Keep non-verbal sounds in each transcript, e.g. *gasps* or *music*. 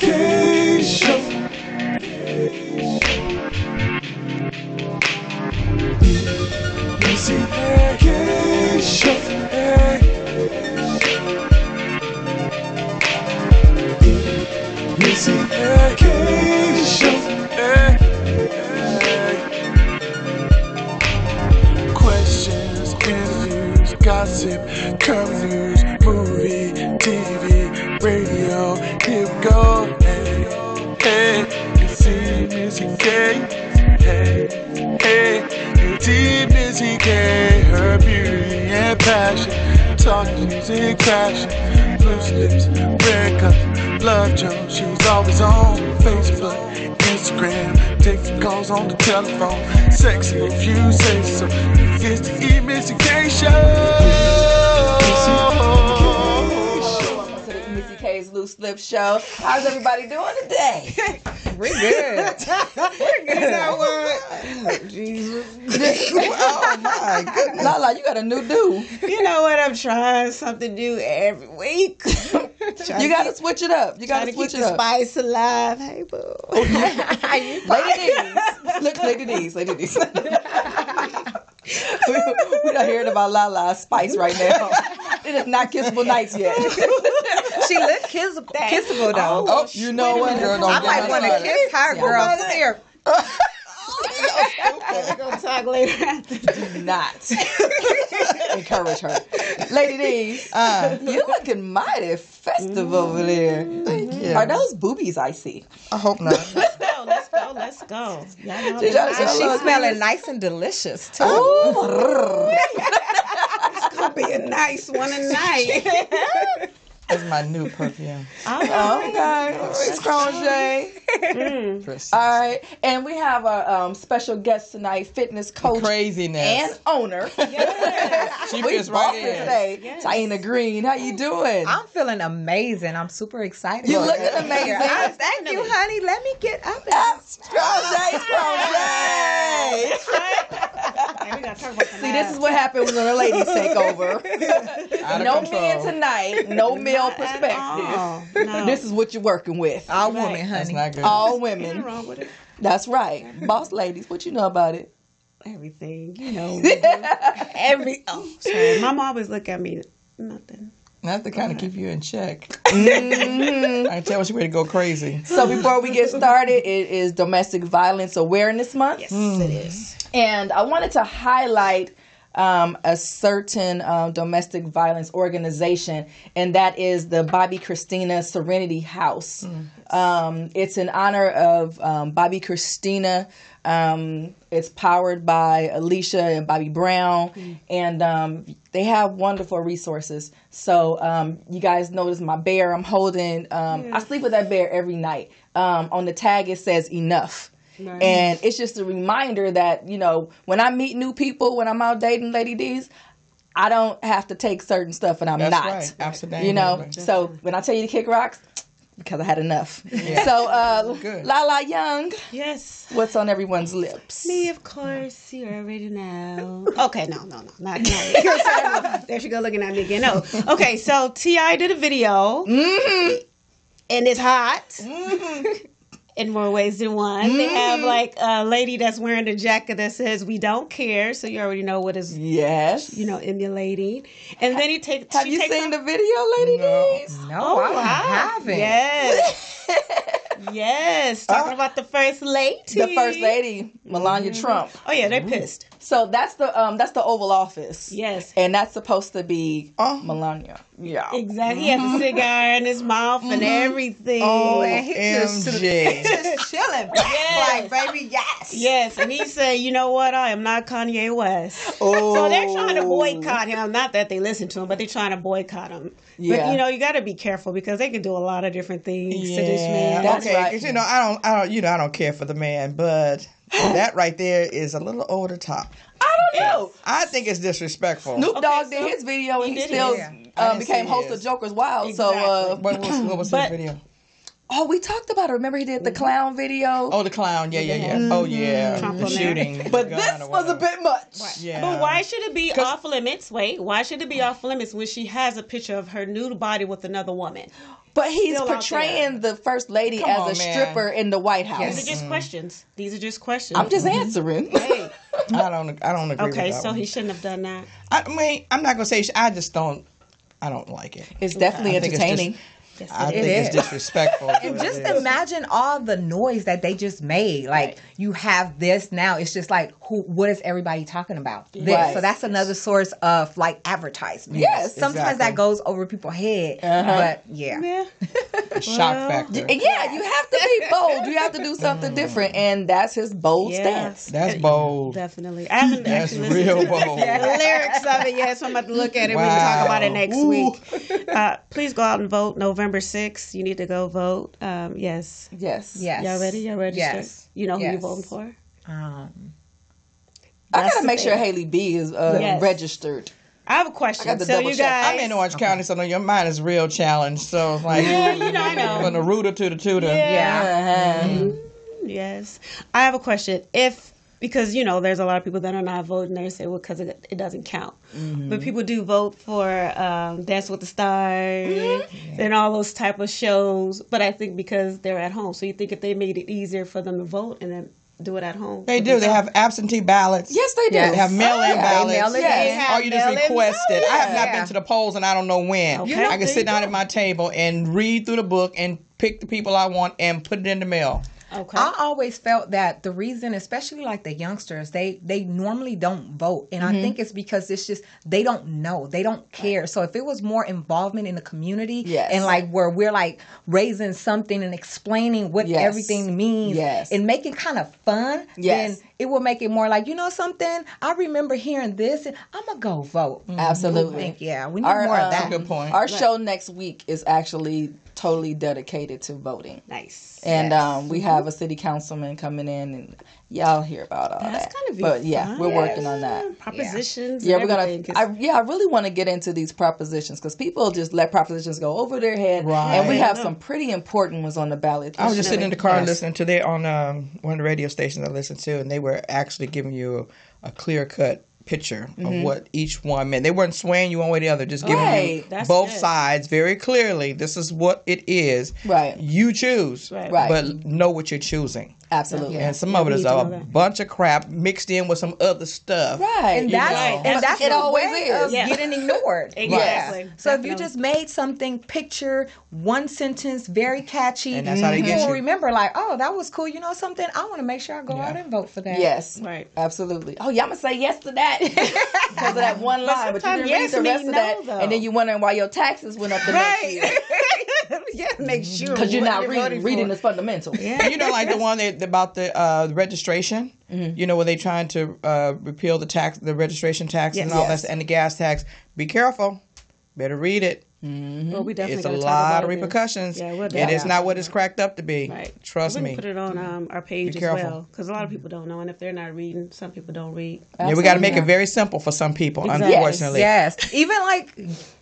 K passion. Talk music, passion. Loose lips, red cup, love Jones. She's always on Facebook, Instagram. Taking calls on the telephone. Sexy if you say so. It's the Missy to the Missy K's Loose Lip Show. How's everybody doing today? *laughs* We're good. *laughs* We're good. You know oh, what? Jesus. *laughs* oh my goodness. Lala, you got a new do. You know what? I'm trying something new every week. *laughs* You got to switch it up. You got to to switch keep it the up. spice alive. Hey, boo. Oh, Lady D's. Look, Lady D's. Lady D's. we, we not hearing about Lala's spice right now. It is not kissable nights yet. She look kiss- kissable though. Oh, you know what? Girl, don't I get might want to kiss her, girl. about Come here. We're going to talk later after. Do not *laughs* encourage her. Lady D, uh, you looking mighty festive over there. Mm-hmm. you. Are those boobies I see? I hope not. *laughs* Let's go. Let's go. Let's go. Y'all know Did y'all this see is- She's smelling nice and delicious too. *laughs* Ooh. gonna be a nice one tonight. That's my new perfume. Okay, Scrooge. Chris. All right, and we have a um, special guest tonight, fitness coach Craziness. and owner. *laughs* she we fits right in. today. Yes. Taina Green, how you doing? I'm feeling amazing. I'm super excited. You about looking amazing. Ah, thank you, honey. Let me get up. Scrooge, Scrooge. Hey, we gotta talk about See, this is what happens when the ladies take over. *laughs* No control. men tonight, no *laughs* male perspective. Oh, no. *laughs* This is what you're working with. All women, honey. That's not good. All Nothing women. wrong with it. That's right. Boss ladies, what you know about it? Everything, you know. *laughs* we. Every. Oh, sorry. Mama always look at me. Nothing. That's to kind of keep you in check. Mm-hmm. I tell when she ready to go crazy. So before we get started, it is Domestic Violence Awareness Month. Yes, it is. And I wanted to highlight um, a certain um, domestic violence organization, and that is the Bobbi Kristina Serenity House. Um, it's in honor of um, Bobbi Kristina. Um, it's powered by Alicia and Bobby Brown, and um, they have wonderful resources. So um, you guys notice my bear I'm holding. Um, I sleep with that bear every night. Um, on the tag it says enough. And it's just a reminder that, you know, when I meet new people, when I'm out dating Lady D's, I don't have to take certain stuff and I'm That's not. right. Absolutely. You know, so when I tell you to kick rocks, because I had enough. So, uh, Good. Lala Young, Yes. what's on everyone's lips? Me, of course, you already know. *laughs* Okay, no, no, no, not, not *laughs* There she go looking at me again. No. Okay, so T.I. did a video, and it's hot. *laughs* In more ways than one. They have mm. like a lady that's wearing a jacket that says "We don't care," so you already know what is Yes. you know emulating. And then he takes. have she you takes seen off- the video, Lady No. D's? No, Oh, I wow. haven't. Yes. *laughs* yes. Talking uh, about the first lady. The first lady. Melania mm-hmm. Trump. Oh yeah, they're pissed. So that's the um that's the Oval Office. Yes. And that's supposed to be Oh. Melania. Yeah. Exactly. He has a mm-hmm. cigar in his mouth and mm-hmm. everything. Oh, and he just- OMG. Just chilling. *laughs* Yes. Like, baby, yes. Yes, and he said, "You know what? I am not Kanye West." Oh. So they're oh. trying to boycott him. Not that they listen to him, but they're trying to boycott him. Yeah. But you know, you got to be careful because they can do a lot of different things to this man. That's okay, right. 'cause, you know I don't, I don't, you know I don't care for the man, but *gasps* that right there is a little over the top. I don't know. I think it's disrespectful. Snoop Okay, Dogg so did his video and he he, still his. I um, became host his. of Joker's Wild. So uh, What was, what was But- his video? oh, we talked about it. Remember he did the clown video. Oh, the clown. Yeah, yeah, yeah. Oh, yeah. Trump the shooting. but the this was a bit much. Yeah. But why should it be off limits? Wait, why should it be off limits when she has a picture of her nude body with another woman? But he's Still portraying the first lady Come as on, a man. stripper in the White House. These are just questions. These are just questions. I'm just answering. *laughs* Hey, I don't. I don't agree. okay, with that so one. he shouldn't have done that. I mean, I'm not gonna say. I just don't. I don't like it. It's definitely I think it's entertaining. Yes, I it think is. it's disrespectful. And just imagine all the noise that they just made. Like Right. you have this now. It's just like who? What is everybody talking about? This. Right. So that's another source of like advertisement. Yes, Sometimes exactly. that goes over people's head. Uh-huh. But yeah. Yeah. *laughs* a shock Well, factor. Yeah, you have to be bold. You have to do something different, and that's his bold Yeah. stance. That's bold. Definitely. I haven't That's actually real bold. the lyrics of it yet, so I'm about to look at it. We can talk about it next Ooh. week. Uh, please go out and vote November 6th. You need to go vote. Um, yes. Yes. Yes. Y'all ready? Y'all registered? Yes. You know who you're voting for? Um, I gotta the make sure. Haley B is uh, Yes. registered. I have a question. I got to so double you check. guys, I'm in Orange County, so your mind is real challenged. So it's like Yeah, you know, I know. from the rooter to the tutor. yeah. Uh-huh. Yes. I have a question. If because you know there's a lot of people that are not voting. They say well because it, it doesn't count, Mm-hmm. but people do vote for um, Dance with the Stars Mm-hmm. and all those type of shows. But I think because they're at home, so you think if they made it easier for them to vote and then do it at home, They do. They have absentee ballots. Yes, they do. Yes. They have mail-in yeah. ballots. mail Yes. in. Or you just request it. I have not Yeah. been to the polls and I don't know when. Okay. I can sit down go. at my table and read through the book and pick the people I want and put it in the mail. Okay. I always felt that the reason, especially like the youngsters, they they normally don't vote, and I think mm-hmm. it's because it's just they don't know, they don't care. So if it was more involvement in the community, Yes. and like where we're like raising something and explaining what Yes. everything means, Yes. and making kind of fun, Yes. then it will make it more like you know something. I remember hearing this, and I'm gonna go vote. Mm-hmm. Absolutely. think yeah, we need Our, more um, of that. Good point. Our show next week is actually totally dedicated to voting. nice. And Yes. um, we have a city councilman coming in, and y'all hear about all That's that. kind of but yeah, we're working on that. propositions. Yeah, and we're gonna. I, yeah, I really want to get into these propositions because people just let propositions go over their head, Right. and we have some pretty important ones on the ballot. I was just sitting in the car Yes. listening to they on um, one of the radio stations I listened to, and they were actually giving you a, clear cut picture of mm-hmm. what each one meant. They weren't swaying you one way or the other, just giving you That's both sides very clearly. This is what it is. Right. You choose, Right. Right. but know what you're choosing. Absolutely. And some Yeah, of it is we is need to a that. bunch of crap mixed in with some other stuff. Right. And that's know. and that's It always way is. of Yeah. getting ignored. *laughs* Exactly. So if you just made something picture one sentence very catchy, And that's how they get people you. remember like, oh, that was cool. You know something? I want to make sure I go out and vote for that. Yes. Right. Absolutely. Oh, yeah, I'm gonna say yes to that *laughs* because of that *laughs* one line, but, you sometimes didn't read yes the mean rest of no, that, though. and then you wondering why your taxes went up the next year *laughs* yeah, make sure because you're not reading. voting Reading for. is fundamental. Yeah. And you know, like the one that about the uh, registration. Mm-hmm. You know, where they trying to uh, repeal the tax, the registration tax, and all Yes. that, and the gas tax. Be careful. Better read it. Mm-hmm. Well, we definitely It's a lot of it. repercussions. Yeah, we'll it definitely is not what it's cracked up to be. Right. Trust me. put it on mm-hmm. um, our page as well because a lot of people don't know, and if they're not reading, some people don't read. Yeah, we got to make it very simple for some people. Exactly. Unfortunately, Yes. Even like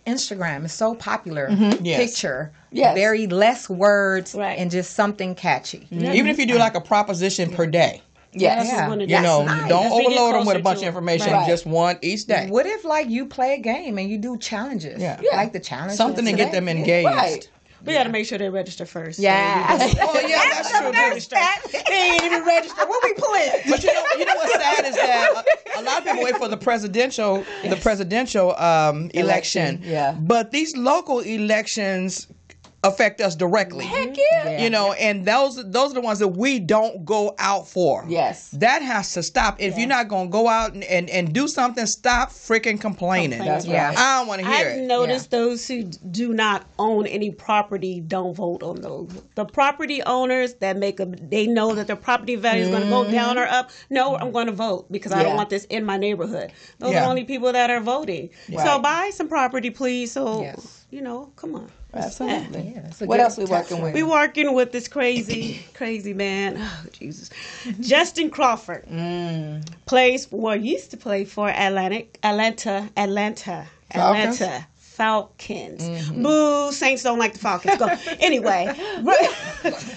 Instagram is so popular. Mm-hmm. Yes. Picture. Yes. Very less words Right. and just something catchy. even if you do like a proposition per day, Yes. That's just one of you the- know, nice. don't As we overload them with a bunch of information. Right. Just one each day. What if like you play a game and you do challenges? Yeah. Yeah. Like the challenge. Something to get them engaged. Right. We got to make sure they register first. Yeah. *laughs* Oh yeah, that's *laughs* true. register. they ain't even registered. What we playing? *laughs* But you know, you know what's sad is that a, a lot of people wait for the presidential, the presidential um, election. yeah. But these local elections affect us directly. Heck mm-hmm. yeah. You know, and those those are the ones that we don't go out for. Yes. That has to stop. If you're not gonna go out and, and, and do something, stop freaking complaining. That's Yeah. I don't want to hear I've it. noticed those who do not own any property don't vote on those. The property owners that make a, they know that their property value is going to go mm-hmm. down or up. No, I'm mm-hmm. going to vote because I don't want this in my neighborhood. Those are the only people that are voting. So buy some property, please. So Yes. you know, come on. Absolutely. Yeah, it's what good else we working with? We working with this crazy, crazy man. Oh, Jesus. Justin Crawford mm. plays for, used to play for Atlantic, Atlanta, Atlanta, Falcons? Atlanta. Falcons. Boo! Saints don't like the Falcons. Go. *laughs* anyway, *laughs* Well,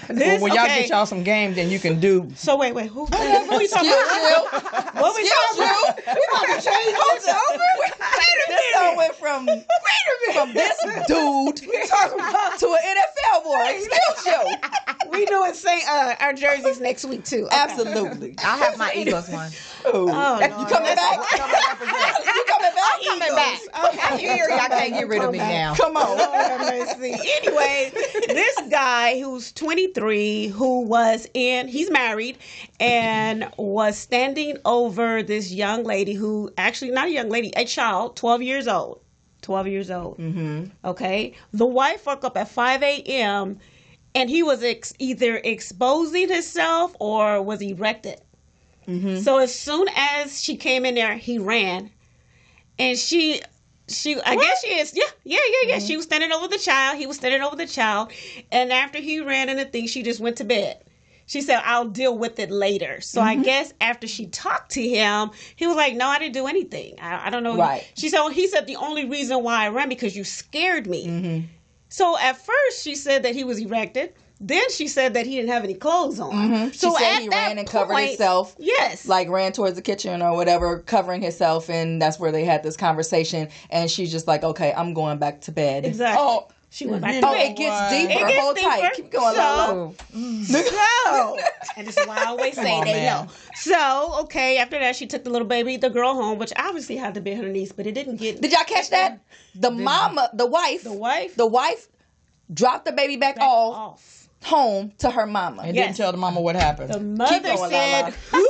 this, when y'all okay. get y'all some games, then you can do. So wait, wait. Who? *laughs* Who we talking about? What we talking about? We about to change this over. Wait a minute. This song went from wait a minute from this dude we talking about to an NFL boy. Excuse you. We doing Saint uh, our jerseys next week too. Okay. Absolutely. I have my Eagles one. Oh, Lord. you coming back? you coming back? I'm Coming back. Okay, you hear y'all can't get rid of me now. Come on. Lord have *laughs* mercy. Anyway, this guy who's 23, who was in, he's married, and was standing over this young lady who actually not a young lady, a child, 12 years old. 12 years old. Mm-hmm. Okay. The wife woke up at 5 a.m. and he was ex- either exposing himself or was erected. So as soon as she came in there, he ran, and she, she, I guess she is, yeah, yeah, yeah, yeah. She mm. was standing over the child. He was standing over the child, and after he ran in the thing, she just went to bed. She said, "I'll deal with it later." So I mm-hmm. guess after she talked to him, he was like, "No, I didn't do anything. I, I don't know." Right. She said, well, "He said the only reason why I ran because you scared me." Mm-hmm. So at first she said that he was erected. Then she said that he didn't have any clothes on. Mm-hmm. She So said at he that ran and covered point- himself. Yes. Like ran towards the kitchen or whatever, covering himself, and that's where they had this conversation. And she's just like, "Okay, I'm going back to bed." exactly. Oh, she went back you to Oh, it gets deeper. It gets Hold tight. Keep going, So- Lolo. So, *laughs* and this is why I always say on, they man. know. So, okay, after that, she took the little baby, the girl home, which obviously had to be her niece, but it didn't get Did y'all catch that? The mama, the wife, the wife the wife dropped the baby back, back off off. Home to her mama. and Yes. didn't tell the mama what happened. The mother going, said, *laughs*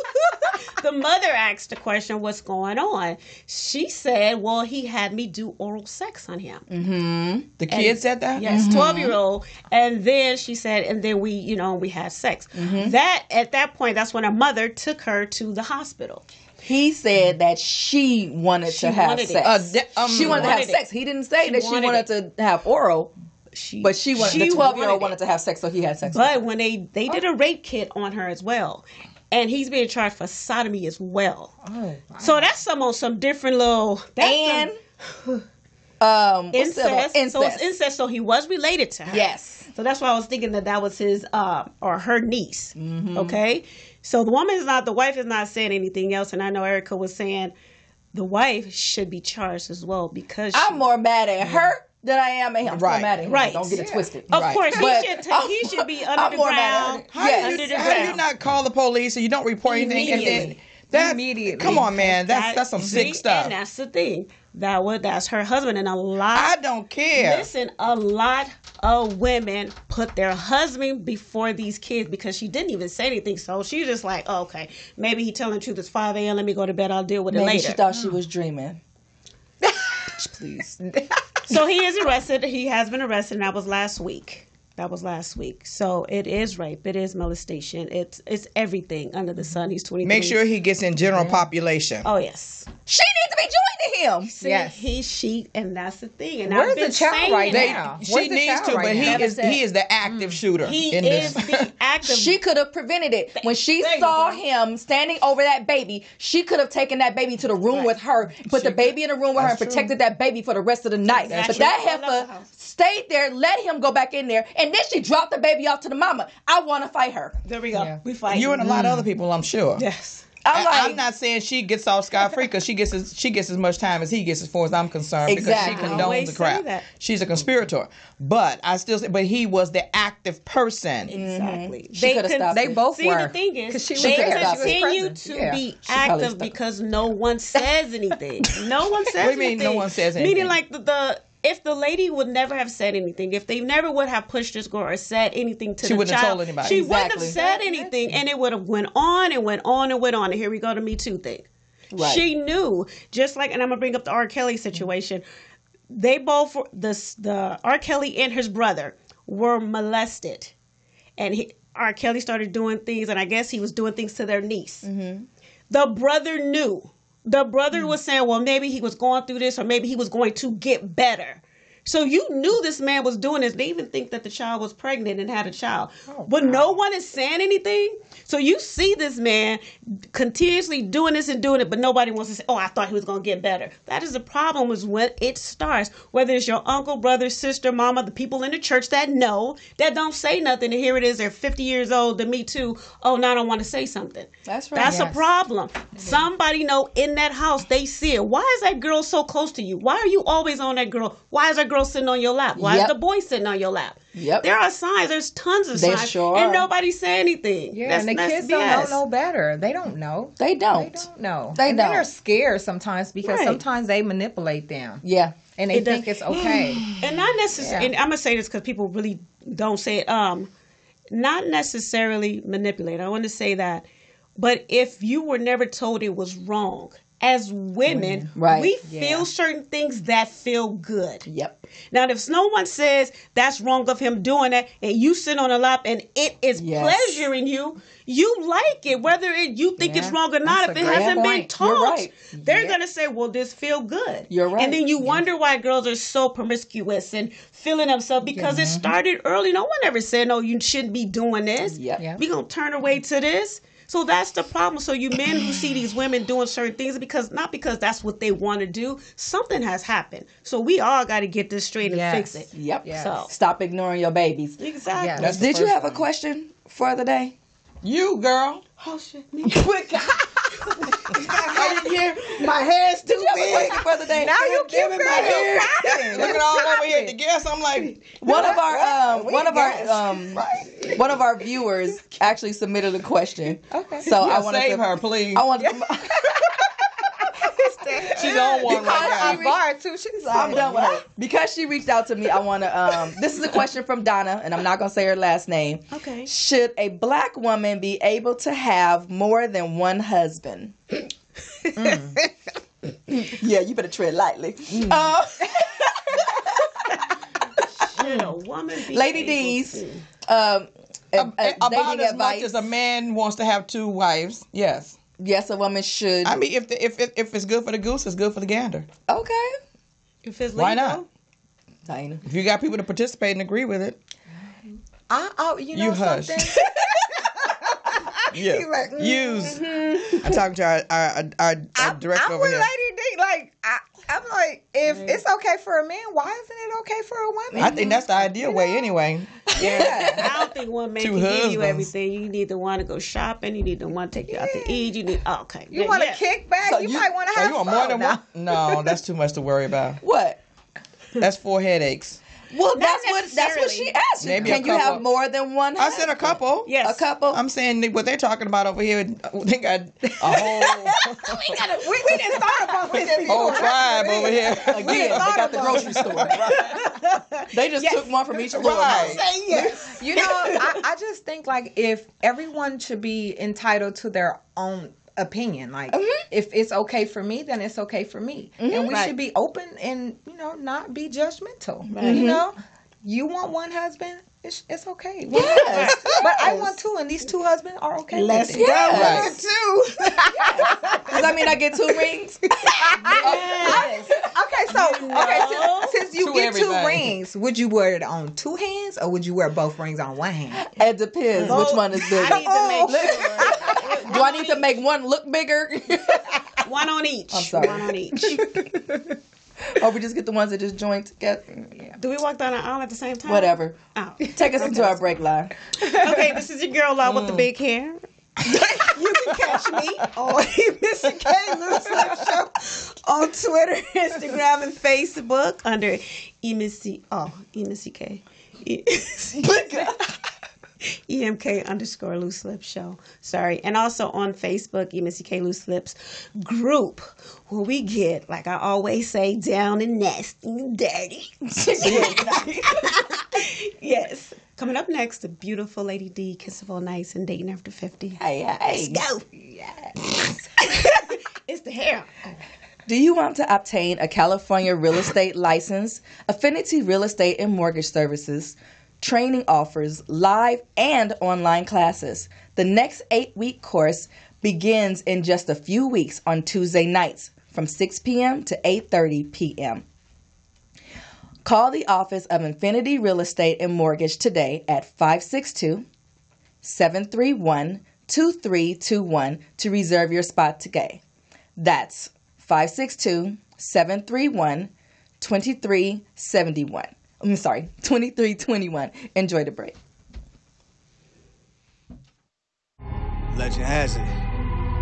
*laughs* the mother asked the question, "What's going on?" She said, "Well, he had me do oral sex on him." the kid said that. Yes, 12 year old. And then she said, and then we, you know, we had sex. That, at that point, that's when her mother took her to the hospital. He said that she wanted She to have wanted sex. Uh, de- um, she wanted to have it. sex. He didn't say She that she wanted wanted to have oral, She, but she wanted the twelve year old wanted to have sex, so he had sex. with her. But when they, they did a rape kit on her as well. And he's being charged for sodomy as well. Oh, So that's some on some different little. And some *sighs* um, what's the other one? incest. So it's incest. So he was related to her. Yes. So that's why I was thinking that that was his uh, or her niece. Mm-hmm. Okay. So the woman is not, the wife is not saying anything else. And I know Erica was saying the wife should be charged as well because she, I'm more mad at her than I am at him. I'm still Right. mad at him. Right. Don't get it twisted. of Right. course, he should, I'm- he should be *laughs* I'm under the more mad at ground. How, Yes. do Under you, the how do you not call the police and you don't report anything? And then, Immediately. that, Immediately. Come on, man. That's That- that's some sick see, stuff. And that's the thing. That was that's her husband, and a lot. I don't care. Listen, a lot of women put their husband before these kids because she didn't even say anything. So she's just like, oh, okay, maybe he telling the truth. It's 5 a.m. Let me go to bed. I'll deal with it Maybe later. she thought she was dreaming. *laughs* Please. *laughs* so he is arrested. He has been arrested, and that was last week. That was last week. So it is rape. It is molestation. It's it's everything under the sun. He's twenty. Make sure he gets in general population. Oh, yes. She needs to be joined him. See, Yes. he, she, and that's the thing. And Where's I've been the child right They- now? she Where's needs to, right but now? he is he is the active mm. shooter He in is this. the active. She could have prevented it. When she There saw him standing over that baby, she could have taken that baby to the room with her, put the baby in the room with her, and true. protected that baby for the rest of the night. That's but that I the heifer stayed there, let him go back in there, and then she dropped the baby off to the mama. I want to fight her. there we go. Yeah. We fight. You and a lot of other mm. people, I'm sure. Yes. I'm I'm not saying she gets off scot free because she gets as, she gets as much time as he gets, as far as I'm concerned, Exactly. because she condones the crap. She's a conspirator, but I still say, but he was the active person. Exactly. She coulda con- stopped They both See, were. the thing is, she was they there. She was continue to Yeah. be probably active because no one says anything. no one *laughs* says What do you mean no anything. one says anything. Meaning, like the, the if the lady would never have said anything, if they never would have pushed this girl or said anything to She the wouldn't have child, told anybody. she wouldn't have said anything, and it would have went on and went on and went on. And here we go to Me Too thing. Right. She knew, just like, and I'm gonna bring up the R. Kelly situation. They both, the the R. Kelly and his brother were molested, and he, R. Kelly started doing things, and I guess he was doing things to their niece. Mm-hmm. The brother knew. The brother hmm. was saying, well, maybe he was going through this, or maybe he was going to get better. So you knew this man was doing this. They even think that the child was pregnant and had a child, but no one is saying anything. So you see this man continuously doing this and doing it, but nobody wants to say, "Oh, I thought he was going to get better." That is the problem. Is when it starts. Whether it's your uncle, brother, sister, mama, the people in the church that know that don't say nothing, and here it is. They're fifty years old. To me too. Oh, now I don't want to say something. That's right. That's a Yes. problem. Somebody know in that house they see it. Why is that girl so close to you? Why are you always on that girl? Why is that girl sitting on your lap? Why Yep. is the boy sitting on your lap? Yep. There are signs. There's tons of There signs. sure and nobody say anything. Yeah, That's- and the kids BS. don't know no better. They don't know. They don't. They don't know. They and then don't. they're scared sometimes because Right. sometimes they manipulate them Yeah. and they It does- think it's okay. *sighs* and not necessarily. Yeah. And I'm gonna say this because people really don't say it. Um, not necessarily manipulate. I want to say that, but if you were never told it was wrong, as women, Right. we feel certain things that feel good. Yep. Now, if no one says that's wrong of him doing that, and you sit on a lap and it is Yes. pleasuring you, you like it, whether it, you think it's wrong or not. that's If it hasn't been taught, right. they're Yeah. gonna say, "Well, this feel good." You're right. And then you wonder why girls are so promiscuous and feeling themselves because it started early. No one ever said, "No, you shouldn't be doing this." Yep. Yeah. We gonna turn away to this. So that's the problem. So you men who see these women doing certain things because not because that's what they want to do, something has happened. So we all got to get this straight and Yes. fix it. Yep. Yes. So Stop ignoring your babies. exactly. Yeah. That's the Did you first have a question for the day? You girl. Oh shit. Me. *laughs* I didn't hear. My hair's too Did you have a question for the day? Now you Damn it, cute, my girl. hair. You popping. Looking all over here at the guests, I'm like, one of our um, one of our guess. um, one of our viewers actually submitted a question. Okay. So I yeah, want save to her, please. I want *laughs* to. She's on one Because right she now. I bar too. She's I'm done with her because she reached out to me. I want to. Um, this is a question from Donna, and I'm not gonna say her last name. Okay. Should a black woman be able to have more than one husband? *laughs* yeah, you better tread lightly. Uh, *laughs* Should a woman be Lady able D's, to- um, a- a About as advice. much as a man wants to have two wives, yes. Yes, a woman should. I mean, if the, if it, if it's good for the goose, it's good for the gander. okay, If it's Why not? Dana. If you got people to participate and agree with it, I, I, you know You hush. *laughs* something? yeah. like, mm, Use. I'm talking to our our, our, our I'm, director I'm over with here. Lady D. Like, I, I'm like, if it's okay for a man, why isn't it okay for a woman? I think that's the ideal way anyway. yeah. I don't think one man Two can give you everything. You need the one to go shopping. You need the one to take you out to eat. You need oh, okay. You Yeah, want to yeah. kick back? So you, you- might oh, want to Oh, have you want fun more than one? No, that's too much to worry about. *laughs* What? That's four headaches. Well, that's what that's what she asked. Maybe a Can you have more than one? I said a couple. Yes. A couple. I'm saying what they're talking about over here, they got a *laughs* whole we, gotta, we, we didn't thought about *laughs* this. whole tribe over here. Again, they got the grocery store. *laughs* they just took one from each store. Right. yes. You know, I, I just think like if everyone should be entitled to their own opinion. Like mm-hmm. if it's okay for me, then it's okay for me. And mm-hmm. we Right. should be open and, you know, not be judgmental. You mm-hmm. know? You want one husband, it's, it's okay. One Yes. husband. But I want two, and these two husbands are okay. Let's with it. go. Yes. With two. *laughs* Does that mean I get two rings? *laughs* yes. Okay, so okay, know? since, since you To get two rings, would you wear it on two hands or would you wear both rings on one hand? It depends which one is bigger. I need to make *laughs* sure. Do I need to make one look bigger, *laughs* One on each. I'm sorry. One on each. *laughs* or we just get the ones that just join together? Yeah. Do we walk down the aisle at the same time? Whatever. Oh. Take us into our break line. *laughs* Okay, this is your girl Law with the mm. big hair. You can catch me on Missy K Loose Lip Show on Twitter, Instagram, and Facebook under EMC. Oh, EMCK. E- EMK underscore loose lips show. Sorry. And also on Facebook, EMK loose lips group, where we get, like I always say, down and nasty and dirty. *laughs* yes. Coming up next, the beautiful Lady D, Kissable Nights, and Dating After 50. Hey, hey. Let's Go. Yes. it's the hair. Do you want to obtain a California real estate license? Affinity Real Estate and Mortgage Services training offers live and online classes. The next eight week course begins in just a few weeks on Tuesday nights from 6 p.m. to 8:30 p.m. Call the office of Infinity Real Estate and Mortgage today at 562 731 2321 to reserve your spot today. That's 562 731 2371. I'm sorry, 2321. Enjoy the break. Legend has it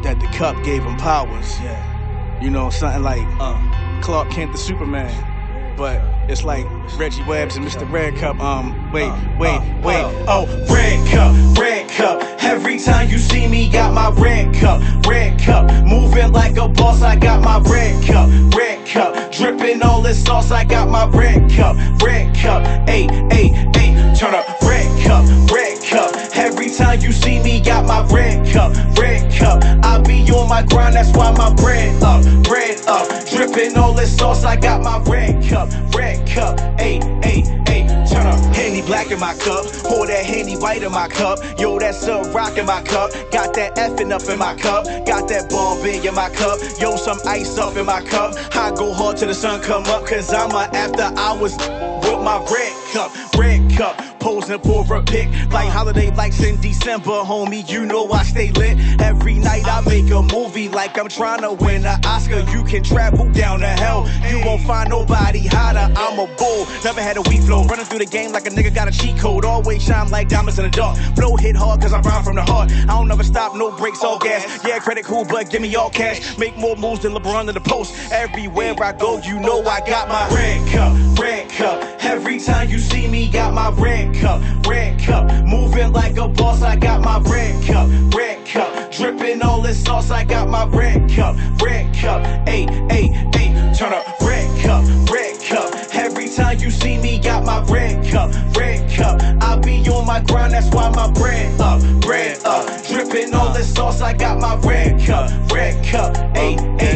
that the cup gave him powers. Yeah. You know, something like uh, Clark Kent the Superman. But it's like Reggie Webb's and Mr. Red Cup. Um, wait, uh, wait, uh, uh. wait. Oh, Red Cup, Red Cup. Every time you see me, got my Red Cup, Red Cup. Moving like a boss, I got my Red Cup, Red Cup. Dripping all this sauce, I got my Red Cup, Red Cup. Hey, hey, hey. Turn up, Red Cup, Red Cup. Every time you see me, got my Red Cup, Red Cup. I be on my grind, that's why my bread up, bread up. Dripping all this sauce, I got my Red Cup, Red Cup. Hey, hey, hey. Turn up, Henny black in my cup, pour that Henny white in my cup. Yo, that's a rock in my cup. Got that effing up in my cup, got that Bombay in my cup. Yo, some ice up in my cup. I go hard till the sun come up, cause I'm a after hours with my red cup, red cup. Posing for a pic, like holiday lights in December, homie. You know I stay lit. Every night I make a movie like I'm trying to win an Oscar. You can travel down to hell, you won't find nobody hotter. I'm a bull, never had a weak flow. Running through the game like a nigga got a cheat code. Always shine like diamonds in the dark. Flow hit hard cause I rhyme from the heart. I don't ever stop, no breaks, all gas. Yeah, credit cool, but give me all cash. Make more moves than LeBron in the post. Everywhere I go, you know I got my red cup, red cup. Every time you see me, got my red cup, red cup. Moving like a boss, I got my red cup, red cup. Dripping all this sauce, I got my red cup, red cup. Hey, hey, hey. Turn up, red cup, red cup. Every time you see me, got my red cup, red cup. I be on my grind, that's why my bread up, bread up. Dripping all this sauce, I got my red cup, red cup. Hey, hey,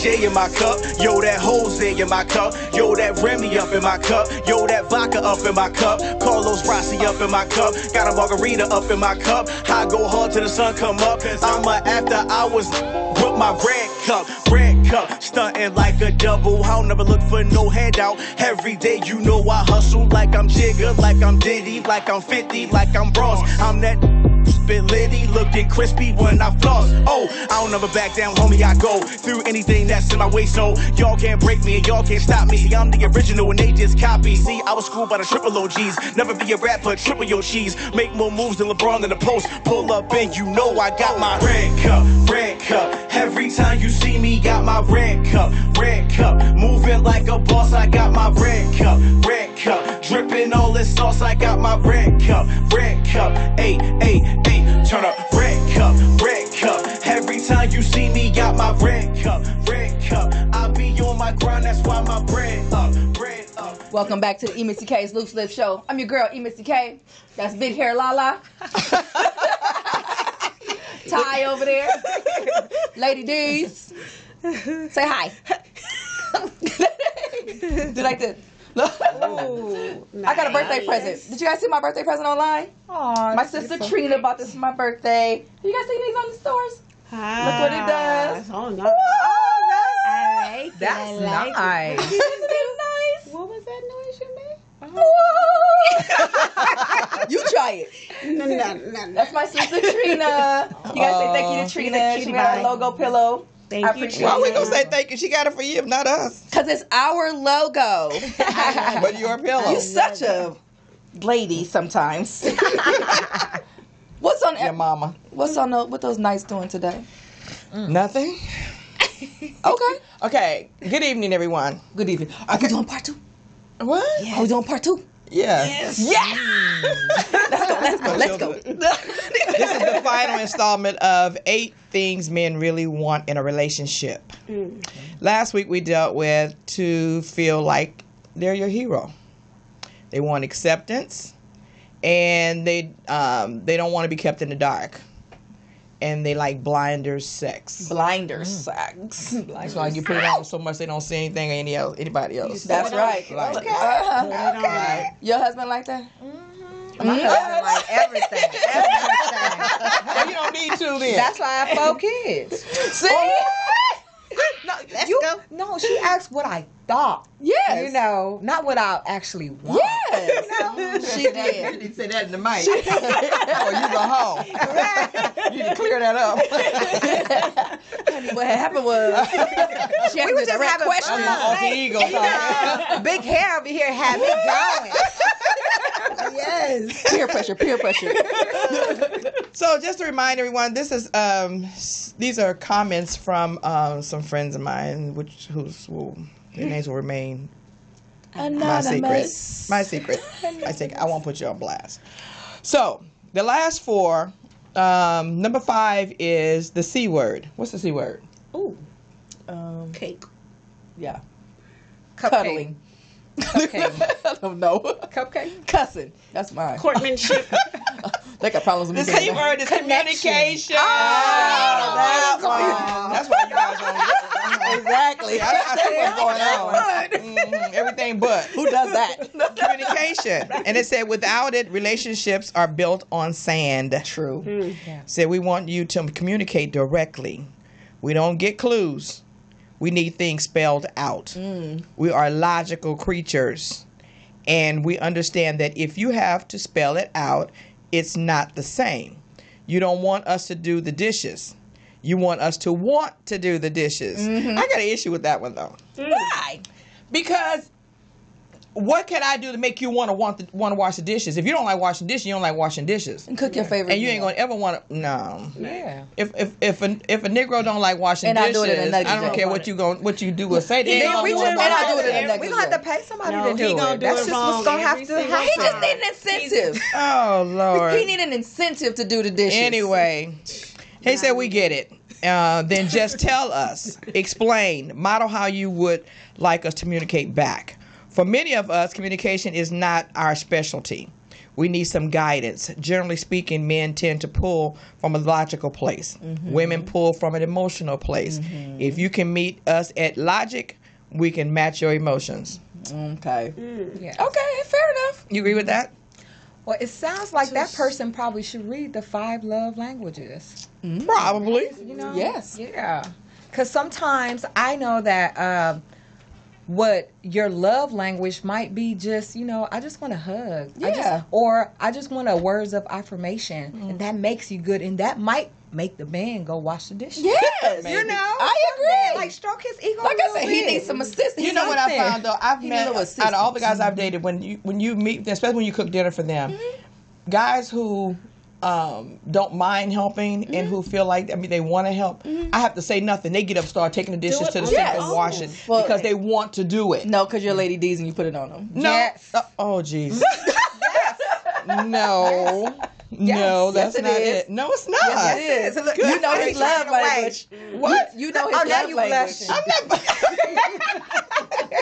J in my cup. Yo, that Jose in my cup. Yo, that Remy up in my cup. Yo, that vodka up in my cup. Carlos Rossi up in my cup. Got a margarita up in my cup. I go hard till the sun come up. I'm a after hours with my red cup, red cup. Stunting like a double. I'll never look for no handout. Every day, you know I hustle like I'm Jigga, like I'm Diddy, like I'm 50, like I'm Ross. I'm that spit litty, looking crispy when I floss. Oh, I don't never back down, homie. I go through anything that's in my way, so y'all can't break me and y'all can't stop me. See, I'm the original and they just copy. See, I was schooled by the triple OGs. Never be a rapper, triple your cheese. Make more moves than LeBron in the post. Pull up and you know I got my red cup, red cup. Every time you see me, got my red cup, red cup. Moving like a boss, I got my red cup, red cup. Dripping all this sauce, I got my red cup, red cup. Hey, hey, hey. Turn up, red cup, red cup. Every time you see me, got my red cup, red cup. I be on my grind, that's why my bread up, bread up. Welcome back to the E Missy K's Loose Lip Show. I'm your girl, E Missy K. That's Big Hair Lala. *laughs* Ty over there. Lady D's. Say hi. *laughs* *laughs* Do like this. I got a birthday present. Did you guys see my birthday present online? Aw, My sister Trina bought this for my birthday. You guys see these on the stores? Look what it does. Oh no. Oh, I like That's it. I like nice. *laughs* Isn't it nice? What was that noise you made? Whoa. *laughs* you try it. No, no, no, no. That's my sister Trina. You guys say thank you to oh, Trina. She cutie made a logo pillow. Thank I you, Why it. we gonna say thank you? She got it for you, if not us. Cause it's our logo. *laughs* But your pillow. you such a lady sometimes. *laughs* what's on Your mama. What's on the, what those nights doing today? Mm. Nothing. *laughs* Okay. Okay. Good evening, everyone. Good evening. Are we doing part two? What? Are we doing part two? Yeah. Yes. Let's go. Let's go. Let's go. This is the final installment of eight things men really want in a relationship. Last week we dealt with to feel like they're your hero. They want acceptance, and they um, they don't want to be kept in the dark, and they like blinder sex. Blinder sex. That's why you put it on so much they don't see anything or any else, anybody else. That's right. Like- Uh-huh. Your husband like that? My husband like everything, everything. Well, you don't need to then. That's why I have four kids. See? Oh, *laughs* no, Let's you, go. No, she asked what I thought. Yes. You know, not what I actually want. Yes. *laughs* she did. You need to say that in the mic. *laughs* or you go home. You need to clear that up. *laughs* Honey, what happened was she We asked were me just the right having question. fun. Alter ego talk. Big hair over here had me going. yes. Peer pressure, peer pressure. So just to remind everyone, this is um, these are comments from um, some friends of mine, which who's will their names will remain my secret. Anonymous. My secret. I secret. I won't put you on blast. So the last four. Um, number five is the c word. What's the c word? Ooh, Um, cake. yeah. Cupcake. Cuddling. Cupcake. *laughs* I don't know. Cupcake. Cussing. That's mine. Courtmanship. *laughs* They got problems with The me. c word is communication. Oh, that one. That's why you guys don't. Exactly. I, I see what's going on. Mhm, everything but. Who does that? communication. And it said, without it, relationships are built on sand. True. Said, we want you to communicate directly. We don't get clues. We need things spelled out. We are logical creatures. And we understand that if you have to spell it out, it's not the same. You don't want us to do the dishes. You want us to want to do the dishes. Mm-hmm. I got an issue with that one though. Why? Because what can I do to make you want to want to want to wash the dishes? If you don't like washing dishes, you don't like washing dishes, And cook your favorite. and you ain't gonna ever want to. No. Yeah. If if if a if a Negro don't like washing And I dishes, do it in a I don't job. care what you going what you do or say. They He ain't gonna gonna do do it it. And I do it in a We're gonna have to pay somebody No, to he do gonna it. do That's it just what's gonna have to single happen. He just need an incentive. Oh Lord. He need an incentive to do the dishes. Anyway, he said we get it. Uh, then just tell us, explain, model how you would like us to communicate back. For many of us, communication is not our specialty. We need some guidance. Generally speaking, men tend to pull from a logical place. Mm-hmm. Women pull from an emotional place. Mm-hmm. If you can meet us at logic, we can match your emotions. Okay. Mm. Yeah. Okay, fair enough. You agree with that? Well, it sounds like that person probably should read the five love languages. Mm. Probably. You know? Yes. Yeah. Because sometimes I know that um, what your love language might be just, you know, I just want a hug. I just, Yeah. or I just want a words of affirmation. And mm. that makes you good. And that might make the man go wash the dishes. Yes. *laughs* You know? I agree. Like stroke his ego. Like a I little said, he needs some assistance. You know what I found though? I've He met a out of all the assistance. guys I've dated when you when you meet especially when you cook dinner for them, mm-hmm. guys who um, don't mind helping and who feel like I mean they want to help. I have to say nothing. They get up, start taking the dishes to the sink their and washing wash Well, because they want to do it. No, because you're Lady D's and you put it on them. No. Yes. Uh, oh jeez. *laughs* No. *laughs* No, that's Yes, it not is. it. No, it's not. Yes, it is. Good. You know his love language. What? You know his Oh, love you language. I'm not. *laughs*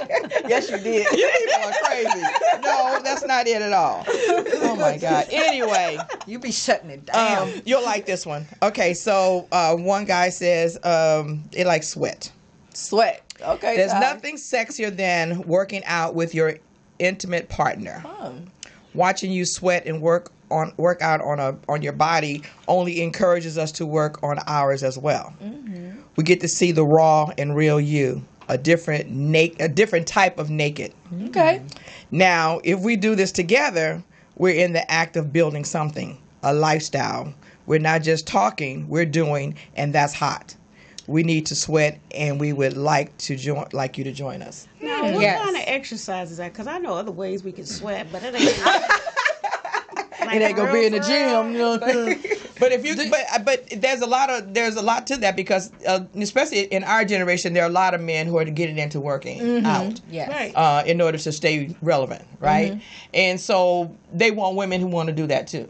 *laughs* Yes, you did. You people are crazy. No, that's not it at all. Oh my God. Anyway, You be shutting it down. um, you'll like this one. Okay, so uh, one guy says um, they like sweat. Sweat. Okay. There's Ty. nothing sexier than working out with your intimate partner. Um, Watching you sweat and work on work out on a on your body only encourages us to work on ours as well. We get to see the raw and real you, a different naked, a different type of naked. Okay. Now, if we do this together, we're in the act of building something, a lifestyle. We're not just talking, we're doing, and that's hot. We need to sweat, and we would like to join, like you to join us. Now, what Yes. kind of exercise is that? Because I know other ways we can sweat, but it ain't. *laughs* It ain't gonna be in the gym. You know? But if you, but but there's a lot of there's a lot to that because uh, especially in our generation, there are a lot of men who are getting into working out. yes. Right. uh, in order to stay relevant, right? And so they want women who want to do that too.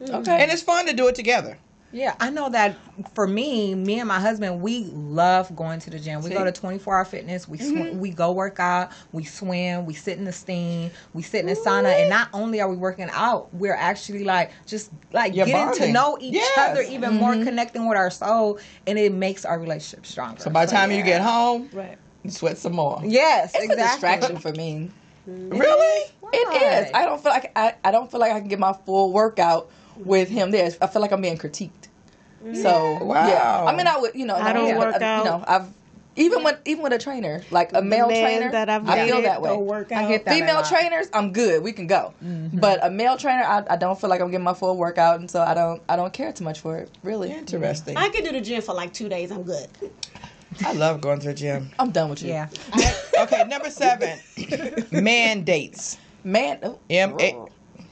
Okay. and it's fun to do it together. Yeah, I know that for me, me and my husband, we love going to the gym. We go to 24 hour fitness. We sw- mm-hmm. we go work out. We swim. We sit in the steam. We sit in the sauna. And not only are we working out, we're actually like just like You're getting to know each Yes. other even more, mm-hmm. connecting with our soul, and it makes our relationship stronger. So by the time you get home, Right. you sweat some more. yes, It's exactly. a distraction for me. Really? It is. I don't feel like I, I don't feel like I can get my full workout with him there. I feel like I'm being critiqued. So Wow. yeah. I mean, I would you know I don't yeah, work but, uh, out. You know, I've even with even with a trainer like a male trainer that I've I feel that way. don't I get that. Female trainers, I'm good. We can go. But a male trainer, I, I don't feel like I'm getting my full workout, and so I don't I don't care too much for it. Really, Interesting. I can do the gym for like two days. I'm good. I love going to the gym. I'm done with you. Yeah. Okay, number seven, *laughs* mandates. man. oh, M A.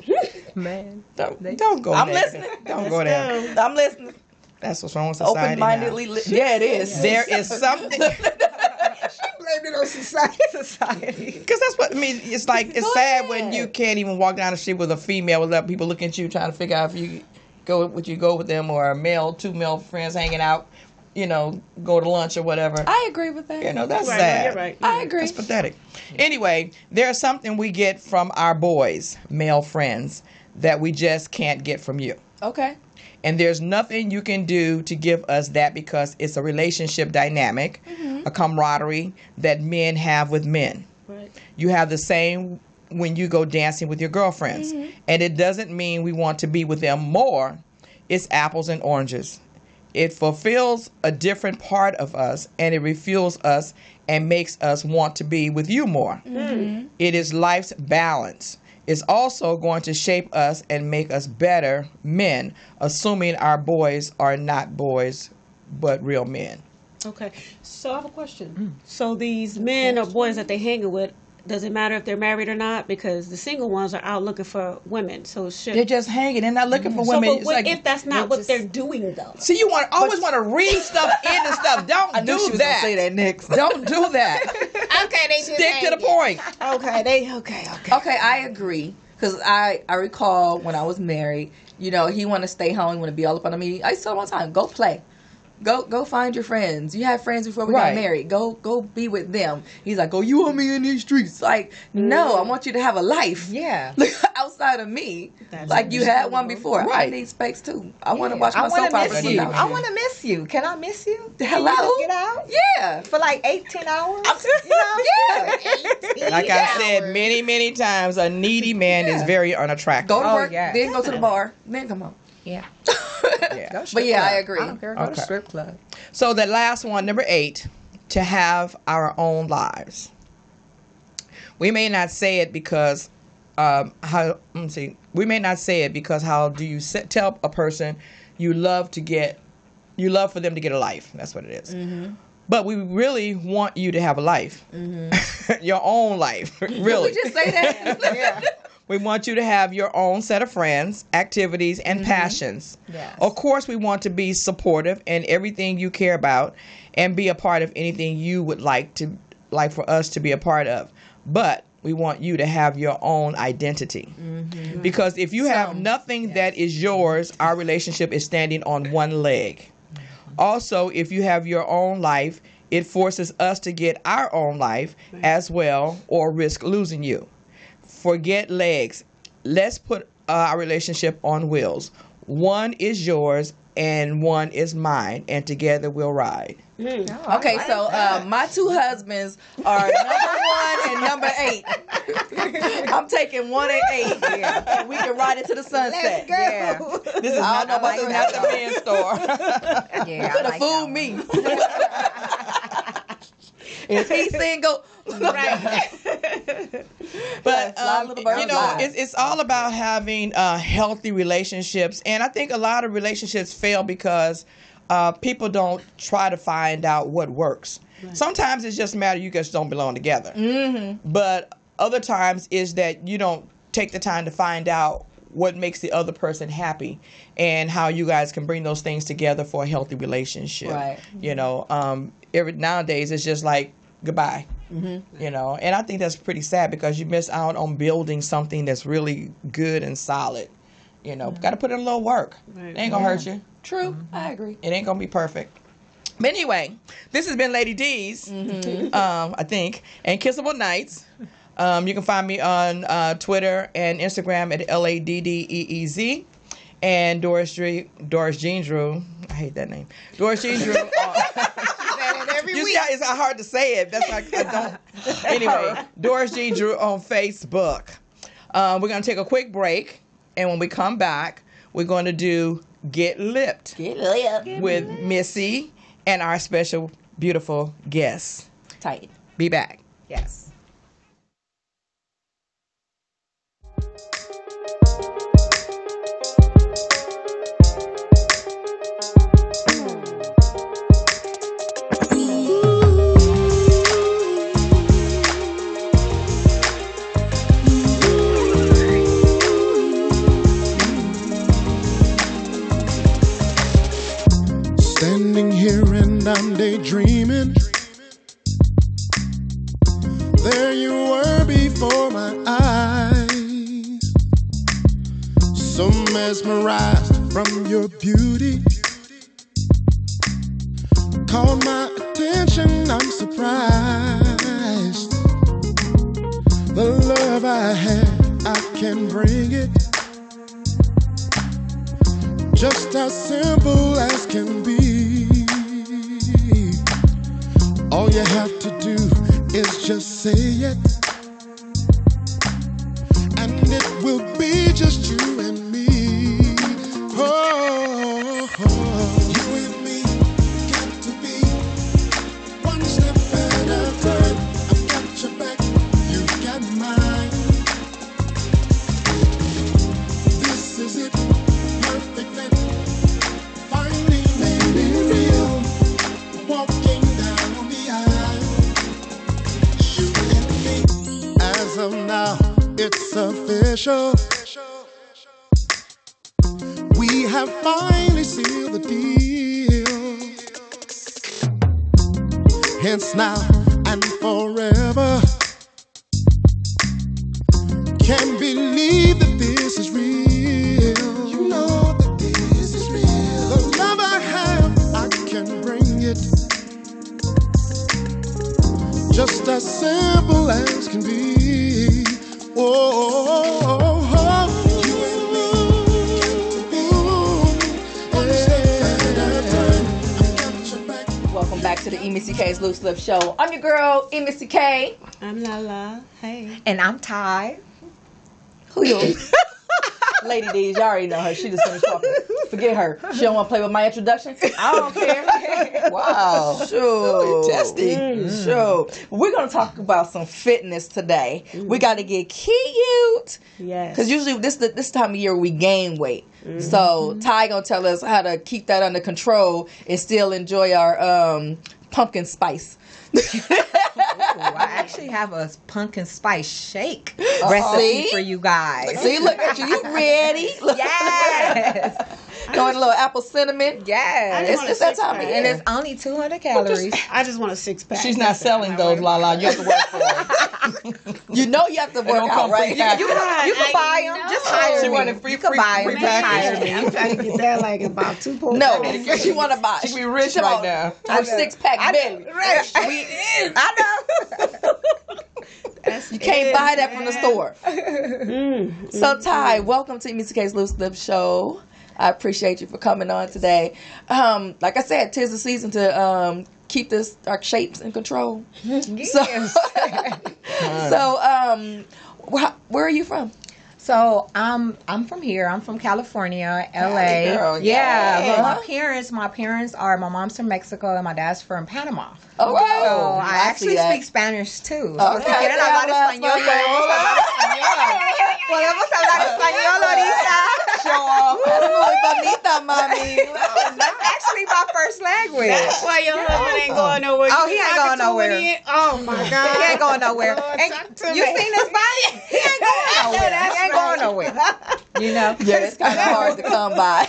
*laughs* Man. Don't, don't go. I'm listening. Don't go there. I'm listening. That's what's wrong with society Open mindedly. Li- yeah, it is. There is something *laughs* because Blame it on society. *laughs* Society. Because that's what I mean. It's like it's sad when you can't even walk down the street with a female without people looking at you trying to figure out if you go would you go with them or a male, two male friends hanging out, you know, go to lunch or whatever. I agree with that. you know, that's Right, sad. you're right. I mm-hmm. agree. That's pathetic. Anyway, there's something we get from our boys, male friends, that we just can't get from you. Okay. And there's nothing you can do to give us that because it's a relationship dynamic, mm-hmm. a camaraderie that men have with men. Right. You have the same when you go dancing with your girlfriends. Mm-hmm. And it doesn't mean we want to be with them more. It's apples and oranges. It fulfills a different part of us and it refuels us and makes us want to be with you more. Mm-hmm. It is life's balance. It's also going to shape us and make us better men, assuming our boys are not boys but real men. Okay. So I have a question. Mm. So these men or boys that they hanging with, does it matter if they're married or not? Because the single ones are out looking for women. So should They're just hanging. They're not looking for so, women. but what like- if that's not what they're doing though? See, you want always want to read stuff into stuff. *laughs* Don't I knew do she was that. gonna say that next. *laughs* Don't do that. *laughs* Okay, they Stick to the point. Okay, they okay, okay. Okay, I agree. Because I, I recall when I was married, you know, he want to stay home, he want to be all up on me. meeting. I used to tell him all the time, go play. Go go find your friends. You had friends before we Right. got married. Go go be with them. He's like, oh, you want me in these streets? Like, no, mm. I want you to have a life. Yeah. *laughs* outside of me. That's like you had one understandable. before. I need space too. I want to watch my I want soap to miss you. I want to miss you. Can I miss you? Can Hello? you get out Yeah. for like eight, ten hours. You know? *laughs* yeah. *laughs* Like I said many, many times, a needy man is very unattractive. Go to Oh, work, yeah. then go to the bar, then come home. Yeah. *laughs* Yeah. But yeah, club. I agree. I don't care. Go Okay. to strip club. So the last one, number eight, to have our own lives. We may not say it because um, how let me see. We may not say it because how do you se- tell a person you love to get, you love for them to get a life? That's what it is. But we really want you to have a life, *laughs* your own life, really. we Just say that. *laughs* We want you to have your own set of friends, activities, and mm-hmm. passions. Yes. Of course, we want to be supportive in everything you care about and be a part of anything you would like to like for us to be a part of. But we want you to have your own identity. Mm-hmm. Because if you have nothing that is yours, our relationship is standing on one leg. Mm-hmm. Also, if you have your own life, it forces us to get our own life as well or risk losing you. Forget legs. Let's put uh, our relationship on wheels. One is yours and one is mine, and together we'll ride. Okay, so uh, my two husbands are number one and number eight. *laughs* I'm taking one and eight. Yeah. We can ride it to the sunset. Yeah. This is I not, don't this about not the men's store. *laughs* Yeah. Could have fooled me. *laughs* if he's single, *laughs* but um, you know it's, it's all about having uh, healthy relationships. And i think a lot of relationships fail because uh, people don't try to find out what works. Sometimes it's just a matter you guys don't belong together. Mm-hmm. but other times is that you don't take the time to find out what makes the other person happy and how you guys can bring those things together for a healthy relationship. Right. you know um, every nowadays it's just like goodbye you know and i think that's pretty sad because you miss out on building something that's really good and solid You know, got to put in a little work. It ain't gonna hurt you. True, I agree. It ain't gonna be perfect. But anyway, this has been Lady D's, *laughs* um, I think, and Kissable Nights. Um, you can find me on uh, Twitter and Instagram at L A D D E E Z. And Doris Dre- Doris Jean Drew. I hate that name. Doris Jean Drew. on- you see how it's hard to say it. That's like I don't. *laughs* Anyway, Doris Jean Drew on Facebook. Um, we're gonna take a quick break, and when we come back, we're going to do Get Lipped Get Lipped with Missy and our special, beautiful guest. Tight. Be back. Yes. Welcome back to the Missy K's Loose Lip Show. I'm your girl, Missy K. I'm Lala. Hey. And I'm Ty. Who you? *laughs* Lady D's, y'all already know her. She just finished talking. Forget her. She don't want to play with my introduction. I don't care. *laughs* wow. Sure. testy. Sure. We're going to talk about some fitness today. We got to get cute. Yes. Because usually this the, this time of year we gain weight. So Ty gonna tell us how to keep that under control and still enjoy our um, pumpkin spice. Ooh, I actually have a pumpkin spice shake oh, recipe See? for you guys. See, look at you. You ready? *laughs* Yes. *laughs* Going a little apple cinnamon. yes. It's, want it's a that time of year. And it's only 200 calories. I just want a six pack. She's not selling those, La La. You have to work for it. *laughs* you know you have to work don't out, right? pre-packaged. You can, you can buy them. Just hire She me. wanted free- you can free- buy free them. Just hire package. me. I'm trying to get that like about two points. No, she want to buy. She be rich She right want- now. Her six pack I belly. know. Right. *laughs* I know. You can't buy that from the store. Mm, so Ty, welcome to Missy K's Loose Lip Show. I appreciate you for coming on today. Um, like I said, tis the season to um, keep this our shapes in control. *laughs* So, *laughs* so um, wh- where are you from? So I'm I'm from here. I'm from California, LA. Girl, yeah, yeah. but my parents, my parents are my mom's from Mexico and my dad's from Panama. Oh, okay. So I I see actually that. speak Spanish too. Okay. Si quieren hablar español, podemos hablar español ahorita. Show off. Muy bonita, mami. *laughs* That's actually my first language. That's why your husband ain't going nowhere. Oh, he ain't talking going to nowhere. he- Oh my God. He ain't going nowhere. Lord, And to you me. seen his body? *laughs* He ain't going nowhere. He ain't going nowhere. You know? Yeah, it's kind of hard to come by.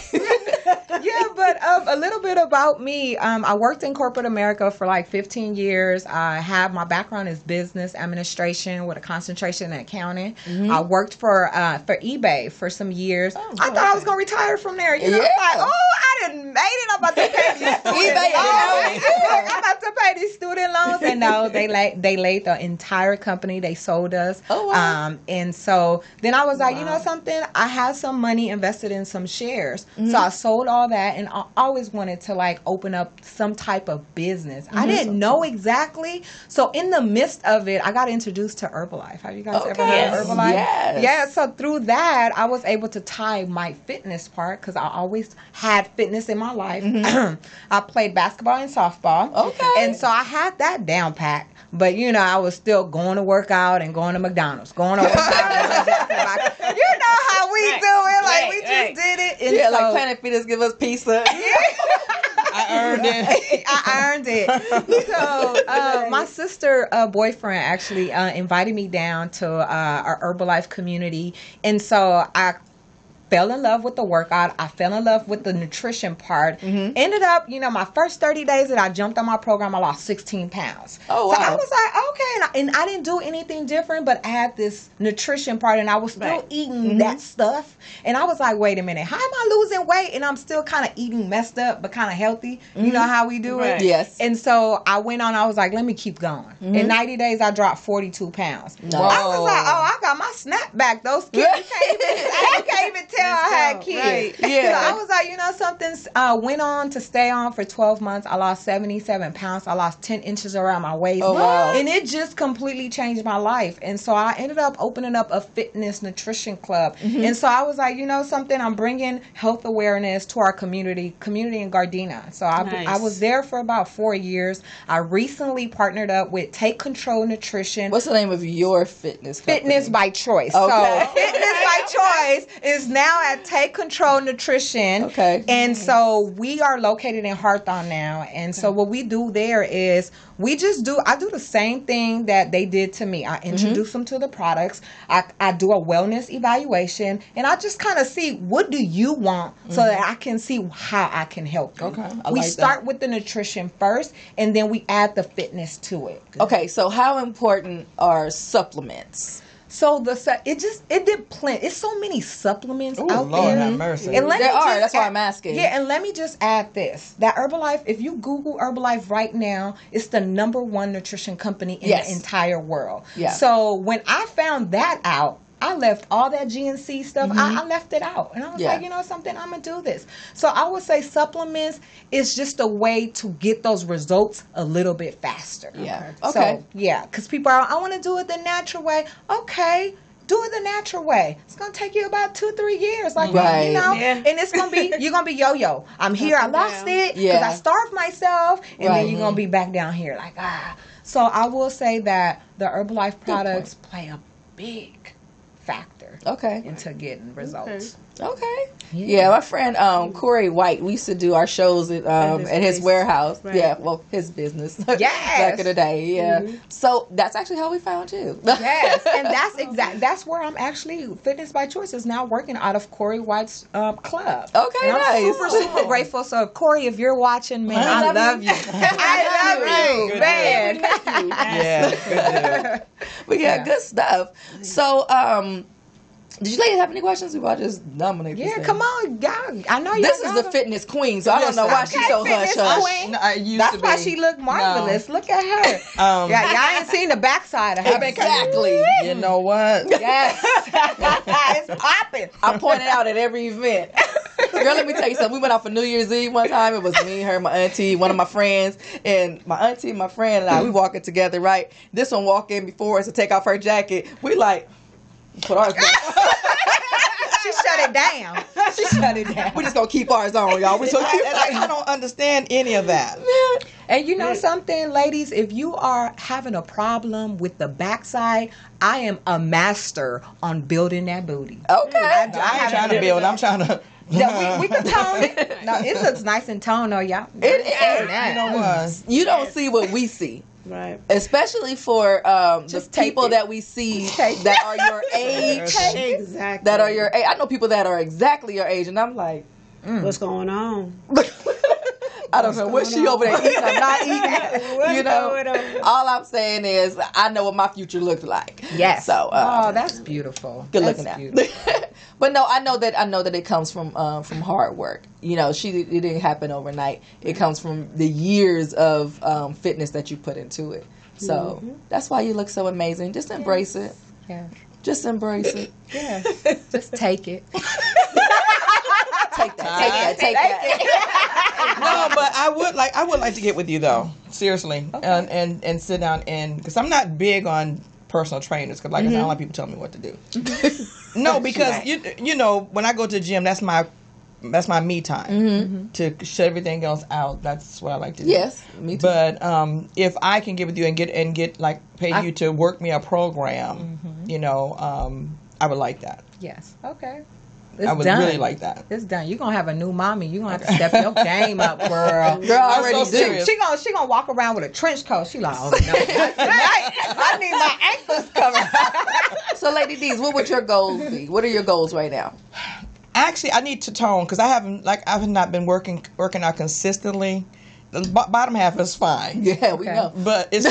Yeah, but um, a little bit about me. Um, I worked in corporate America for like 15 years. I have my background is business administration with a concentration in accounting. Mm-hmm. I worked for uh, for eBay for some years. I thought I was gonna retire from there. You know, Oh, Yeah. like oh, I didn't made it. I'm about to pay these *laughs* student eBay loans. *laughs* I'm about to pay these student loans, and no, they laid they laid the entire company. They sold us. Oh, wow. Um, and so then I was like, you know something? I had some money invested in some shares. Mm-hmm. So I sold all that and I always wanted to like open up some type of business. Mm-hmm. I didn't know exactly. So in the midst of it, I got introduced to Herbalife. Have you guys ever Okay. heard Yes. of Herbalife? Yes. Yeah, so through that, I was able to tie my fitness part because I always had fitness in my life. *clears throat* I played basketball and softball. Mm-hmm. Okay. And so I had that down pat. But you know, I was still going to work out and going to McDonald's, going to work out. *laughs* we do it, like we just did it. And Yeah, so- like Planet Fitness give us pizza. *laughs* I earned it. *laughs* I earned it. *laughs* So uh, my sister uh, boyfriend actually uh, invited me down to uh, our Herbalife community, and so I fell in love with the workout. I fell in love with the nutrition part. Mm-hmm. Ended up, you know, my first 30 days that I jumped on my program, I lost 16 pounds. Oh, So I was like, okay. And I, and I didn't do anything different, but I had this nutrition part and I was still Right. eating Mm-hmm. that stuff. And I was like, wait a minute, how am I losing weight? And I'm still kind of eating messed up, but kind of healthy. You know how we do Right. it? Mm-hmm. Yes. And so I went on, I was like, let me keep going. Mm-hmm. In 90 days, I dropped 42 pounds. Whoa. I was like, oh, I got my snap back. Those kids, you can't even, you can't even tell I had kids. Right. *laughs* So Yeah. I was like, you know, something uh, went on to stay on for 12 months. I lost 77 pounds. I lost 10 inches around my waist. Oh, wow. And it just completely changed my life. And so I ended up opening up a fitness nutrition club. Mm-hmm. And so I was like, you know, something, I'm bringing health awareness to our community, community in Gardena. So I, Nice. I was there for about four years. I recently partnered up with Take Control Nutrition. What's the name of your fitness? Company? Fitness by choice. Okay. So fitness by *laughs* choice is now at Take Control Nutrition. Okay. And so we are located in Hawthorne now. And so what we do there is we just do I do the same thing that they did to me. I mm-hmm. introduce them to the products. I, I do a wellness evaluation and I just kind of see what do you want so mm-hmm. that I can see how I can help you. Okay, I we like that. start with the nutrition first and then we add the fitness to it. Okay, so how important are supplements? So the it just it did plenty. It's so many supplements Ooh, out Lord there. have mercy. And let There me are, just that's why add- I'm asking. Yeah, and let me just add this: that Herbalife. If you Google Herbalife right now, it's the number one nutrition company in Yes. the entire world. Yeah. So when I found that out. I left all that GNC stuff. I, I left it out, and I was Mm-hmm. Yeah. like, you know something, I'm gonna do this. So I would say supplements is just a way to get those results a little bit faster. Yeah. So, Okay. yeah, because people are, I want to do it the natural way. Okay, do it the natural way. It's gonna take you about two, three years, like Right. you know, Yeah. and it's gonna be you're gonna be yo-yo. I'm here, I lost down. it because Yeah. I starved myself, and Right. then you're gonna be back down here like ah. So I will say that the Herbalife products play a big factor Okay. into getting results. Okay. Yeah, my friend um, Corey White, we used to do our shows at, um, his at his warehouse. Right. Yeah, well, his business. *laughs* Yes. Back in the day, yeah. So that's actually how we found you. *laughs* yes, and *laughs* that's exact. That's where I'm actually. Fitness by Choice is now working out of Corey White's um, club. Okay, And I'm nice. super super grateful. So Corey, if you're watching, man, I, love love you. you. I love you, Good man. Yeah, good deal. but yeah, Yeah. good stuff. So, um, did you ladies have any questions? We about just dominate. this Yeah, thing? come on, y'all. I know y'all. This is the got fitness queen, so I don't know why she's so Okay, hush fitness hush. No, it That's to why be. she looked marvelous. Look at her. *laughs* Um, yeah, y'all ain't seen the backside of her. Exactly. You know what? Yes, *laughs* it's popping. I pointed out at every event. *laughs* Girl, let me tell you something. We went out for New Year's Eve one time. It was me, her, my auntie, one of my friends, and my auntie, my friend, and I. We walking together, right? This one walked in before us to take off her jacket. We like put ours. *laughs* She shut it down. She shut it down. we just gonna keep ours on, y'all. We so I, keep like, I don't understand any of that. And you know something, ladies, if you are having a problem with the backside, I am a master on building that booty. Okay. I ain't trying to build. I'm trying to. Yeah, we, *laughs* we can tone it. No, it looks nice and toned, though, y'all. It is. You know what? You don't see what we see. Right. Especially for um, the Just take people it. that we see Take that are your *laughs* age, Exactly. that are your age. I know people that are exactly your age, and I'm like, What's going on? *laughs* I don't know what she over there eating or not *laughs* eating. You know, all I'm saying is I know what my future looks like. Yes. So, uh, oh, that's beautiful. good That's looking at. *laughs* but no, I know that I know that it comes from um, from hard work. You know, she it didn't happen overnight. It comes from the years of um, fitness that you put into it. So that's why you look so amazing. Just embrace it. Yeah. Just embrace it. Yeah. Just take it. *laughs* Take that. Take that. Take that. *laughs* no, but I would like I would like to get with you though, seriously, and and and sit down and because I'm not big on personal trainers because like I said, I don't mm-hmm. like people telling me what to do. Mm-hmm. no, *laughs* because you you know when I go to the gym, that's my that's my me time mm-hmm. to shut everything else out. That's what I like to do. Yes, me too. But um, if I can get with you and get and get like pay you to work me a program, you know, um, I would like that. Yes. Okay. It's I would done. really like that. It's done. You're gonna have a new mommy. You're gonna have to step your game up, girl. *laughs* Girl, I already so serious. She gonna she gonna walk around with a trench coat. She like, oh no, *laughs* tonight I need my ankles covered. *laughs* So, Lady D's, what would your goals be? What are your goals right now? Actually, I need to tone because I haven't like I've not been working working out consistently. The b- bottom half is fine. Yeah, we Okay. know. But it's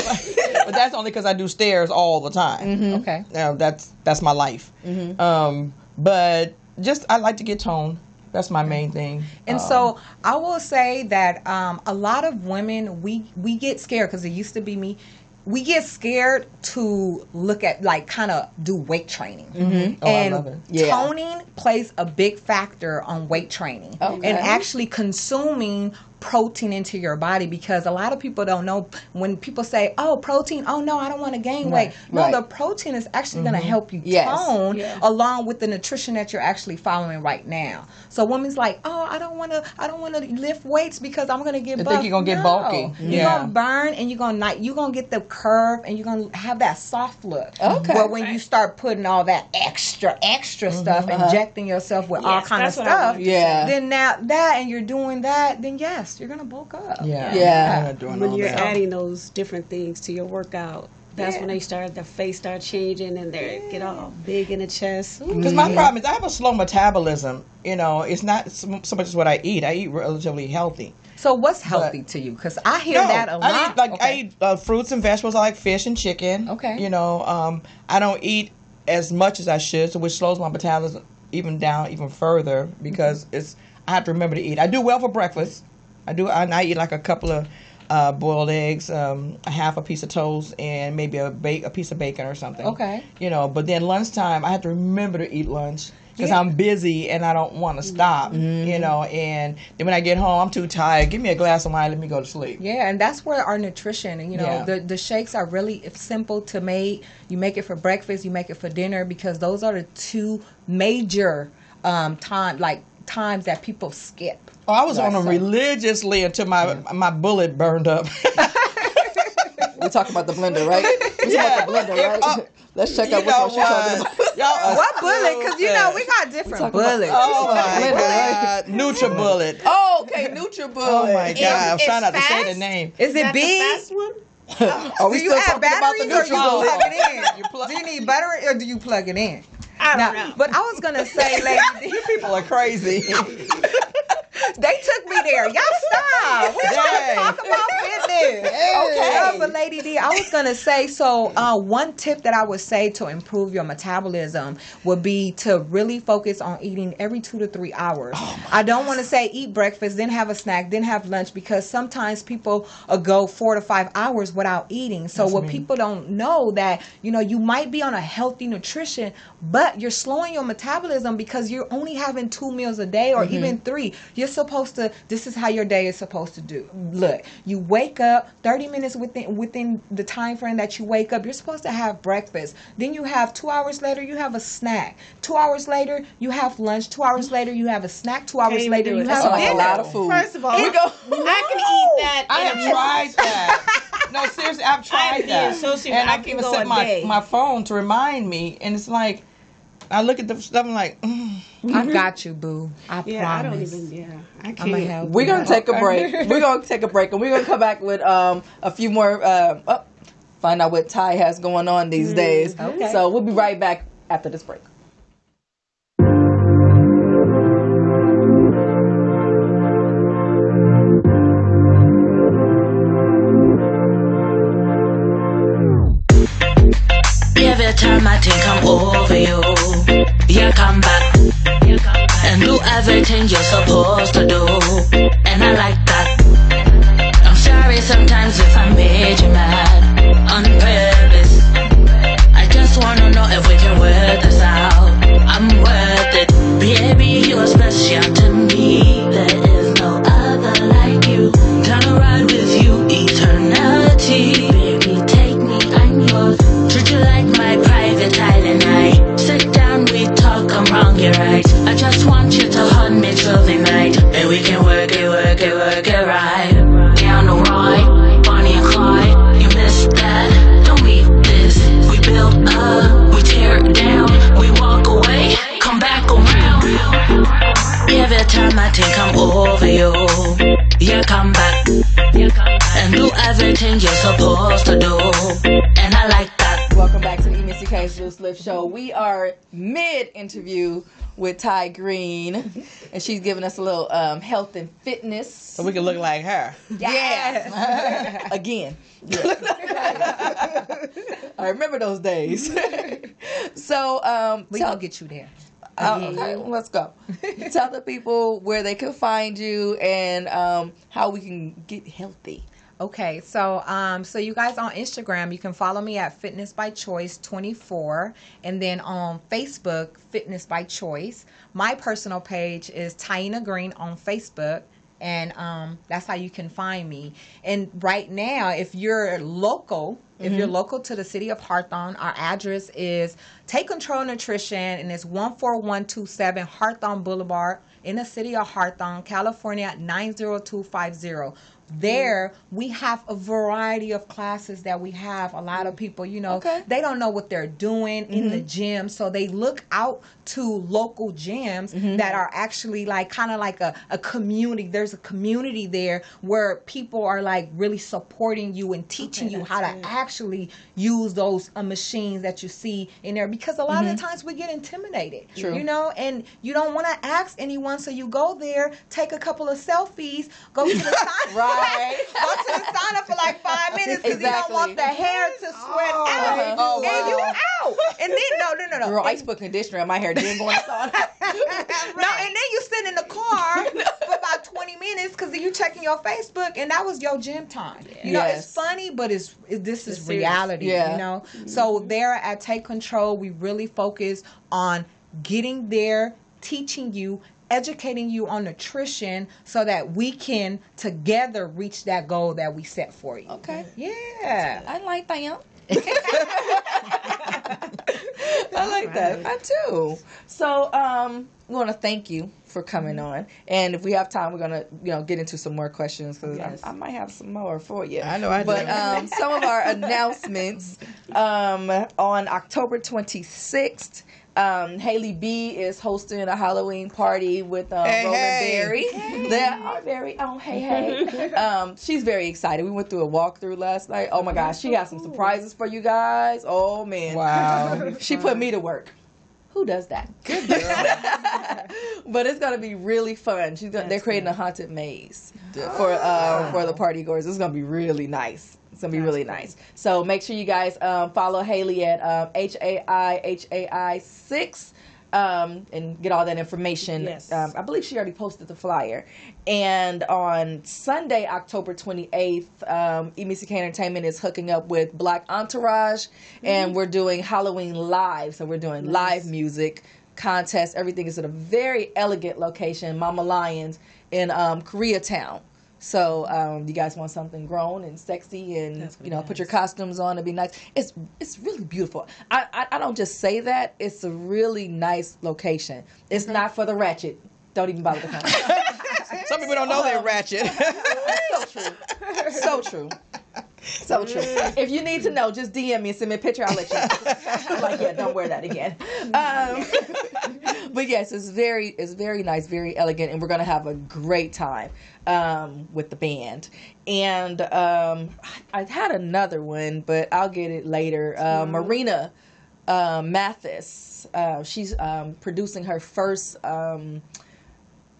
but that's only because I do stairs all the time. Okay. Now that's that's my life. Um, but just I like to get toned. That's my main thing. And Um, so I will say that um, a lot of women we we get scared because it used to be me. We get scared to look at like kind of do weight training, Oh, I and love it. Yeah. toning plays a big factor on weight training Okay. and actually consuming protein into your body because a lot of people don't know when people say oh protein oh no i don't want to gain weight no right. the protein is actually going to mm-hmm. help you Yes. tone Yeah. along with the nutrition that you're actually following right now. So women's like, oh, I don't want to, I don't want to lift weights because I'm gonna get. They buff. think you're gonna get No. bulky. You're gonna burn, and you're gonna not, you're gonna get the curve, and you're gonna have that soft look. Okay. But when you start putting all that extra, extra mm-hmm. stuff, uh-huh. injecting yourself with all kind of that's what I stuff, Yeah. then now that, and you're doing that, then yes, you're gonna bulk up. yeah, Yeah. I'm doing when all you're that. adding those different things to your workout, that's Yeah. when they start their face start changing and they get all big in the chest. Because my problem is I have a slow metabolism. You know, it's not so so much as what I eat. I eat relatively healthy. So what's healthy to you? Because I hear that a lot. I eat like I eat uh, fruits and vegetables. I like fish and chicken. Okay. You know, um, I don't eat as much as I should, so which slows my metabolism even down even further because Mm-hmm. it's I have to remember to eat. I do well for breakfast. I do. I, I eat like a couple of uh, boiled eggs, um, a half a piece of toast, and maybe a bake a piece of bacon or something. Okay. You know, but then lunchtime I have to remember to eat lunch. Because Yeah. I'm busy and I don't want to stop, you know. And then when I get home, I'm too tired. Give me a glass of wine, let me go to sleep. Yeah, and that's where our nutrition, you know, Yeah. the the shakes are really simple to make. You make it for breakfast, you make it for dinner because those are the two major um, time like times that people skip. Oh, I was on them so- religiously until my my bullet burned up. *laughs* We're talking about the blender, right? We Yeah. talking about the blender, right? Uh, *laughs* Let's check out which know one she's talking what? about. Y'all What bullet? Because you know we got different talking about- bullets. Oh my Blender, right? god, *laughs* NutriBullet. Oh, okay, NutriBullet. Oh my god, I'm trying not to say the name. Is Is it that the big? fast one? Are we Do you still have talking about the batteries or you plug it in? Plug- do you need battery or do you plug it in? I don't Now, know. but I was gonna say, lady, You people are crazy. They took me there. Y'all stop. We trying to talk about fitness. Okay. Uh, but Lady D, I was gonna say so. Uh, one tip that I would say to improve your metabolism would be to really focus on eating every two to three hours. I don't want to say eat breakfast, then have a snack, then have lunch because sometimes people uh, go four to five hours without eating. So what people don't know that you know you might be on a healthy nutrition, but you're slowing your metabolism because you're only having two meals a day or even three. You're supposed to. This is how your day is supposed to do. Look, you wake up 30 minutes within within the time frame that you wake up. You're supposed to have breakfast. Then you have two hours later you have a snack. Two hours later you have lunch. Two hours later you have a snack. Two hours even later you have That's like a dinner. lot of food. First of all, we go. *laughs* I can eat that. I have a- tried *laughs* that. No, seriously, I've tried I'm that. so and I I can can even go set my day. my phone to remind me, and it's like I look at the stuff. I'm like, mm. I got you, boo. I Yeah, I don't even. Yeah, I I'm can't. gonna help. We're gonna take a break. *laughs* We're gonna take a break, and we're gonna come back with um a few more. Uh, oh, find out what Ty has going on these days. Okay. So we'll be right back after this break. the time I think I'm over you, you come back and do everything you're supposed to do, and I like that. I'm sorry sometimes if I made you mad. Time I think I'm over you, you come back and do everything you're supposed to do. And I like that. Welcome back to the Missy K's Loose Lip Show. We are mid interview with Ty Green, and she's giving us a little um, health and fitness. So we can look like her. Yeah. *laughs* Again. *laughs* I remember those days. *laughs* so, um, We tell- gonna get you there. Uh, okay, let's go. *laughs* Tell the people where they can find you and um, how we can get healthy. Okay, so um, so you guys on Instagram, you can follow me at Fitness by Choice 24, and then on Facebook, Fitness by Choice. My personal page is Taina Green on Facebook, and um, that's how you can find me. And right now, if you're local, if you're local to the city of Hawthorne, our address is Take Control Nutrition, and it's 14127 Hawthorne Boulevard in the city of Hawthorne, California 90250 there we have a variety of classes that we have. A lot of people you know Okay. they don't know what they're doing in the mm-hmm. gym so they look out to local gyms mm-hmm. that are actually like kind of like a, a community. There's a community there where people are like really supporting you and teaching you how to actually use those uh, machines that you see in there because a lot of the mm-hmm. times we get intimidated True. you know and you don't want to ask anyone so you go there take a couple of selfies go to the *laughs* side. Right. Go to the sauna for like five minutes because you don't want the hair to sweat oh. out. Uh-huh. Oh, and you wow. out. And then no, no, no, no. Girl, I and, used put conditioner in my hair, then going to sauna. no, and then you sit in the car *laughs* for about twenty minutes because you checking your Facebook, and that was your gym time. You know, Yes. it's funny, but it's it, this is It's reality. Yeah. You know, so there at Take Control, we really focus on getting there, teaching you. Educating you on nutrition so that we can together reach that goal that we set for you. Okay. Yeah. I like that. *laughs* I like that. I do. So, um, we want to thank you for coming on, and if we have time, we're gonna, you know, get into some more questions because Yes. I, I might have some more for you. I know I do. But um, some of our *laughs* announcements um, on October 26th. Um, Haley B is hosting a Halloween party with um, Hey, Roland hey. Berry. They are very oh hey hey. *laughs* Um, she's very excited. We went through a walkthrough last night. Oh my gosh, she has some surprises for you guys. Oh man, Wow. *laughs* she put me to work. Who does that? Good girl. *laughs* but it's gonna be really fun. She's gonna, they're creating a haunted maze for uh, for the party goers. It's gonna be really nice. It's gonna be really nice. So make sure you guys um, follow Haley at um, H A I H A I six. Um, and get all that information. Yes. Um, I believe she already posted the flyer. And on Sunday, October 28th, um, Missy K Entertainment is hooking up with Black Entourage, and we're doing Halloween live. So we're doing live music contest. Everything is at a very elegant location, Mama Lions in um, Koreatown. So um, you guys want something grown and sexy, and you know, really put your costumes on. It'd be nice. It's it's really beautiful. I, I I don't just say that. It's a really nice location. It's not for the ratchet. Don't even bother to come. *laughs* Some people don't know they're ratchet. *laughs* so true. So true. *laughs* So true. If you need to know, just DM me and send me a picture. I'll let you know. *laughs* like, yeah, don't wear that again. *laughs* Um, *laughs* but yes, it's very, it's very nice, very elegant, and we're gonna have a great time um, with the band. And um, I, I had another one, but I'll get it later. Uh, Marina uh, Mathis. Uh, she's um, producing her first. Um,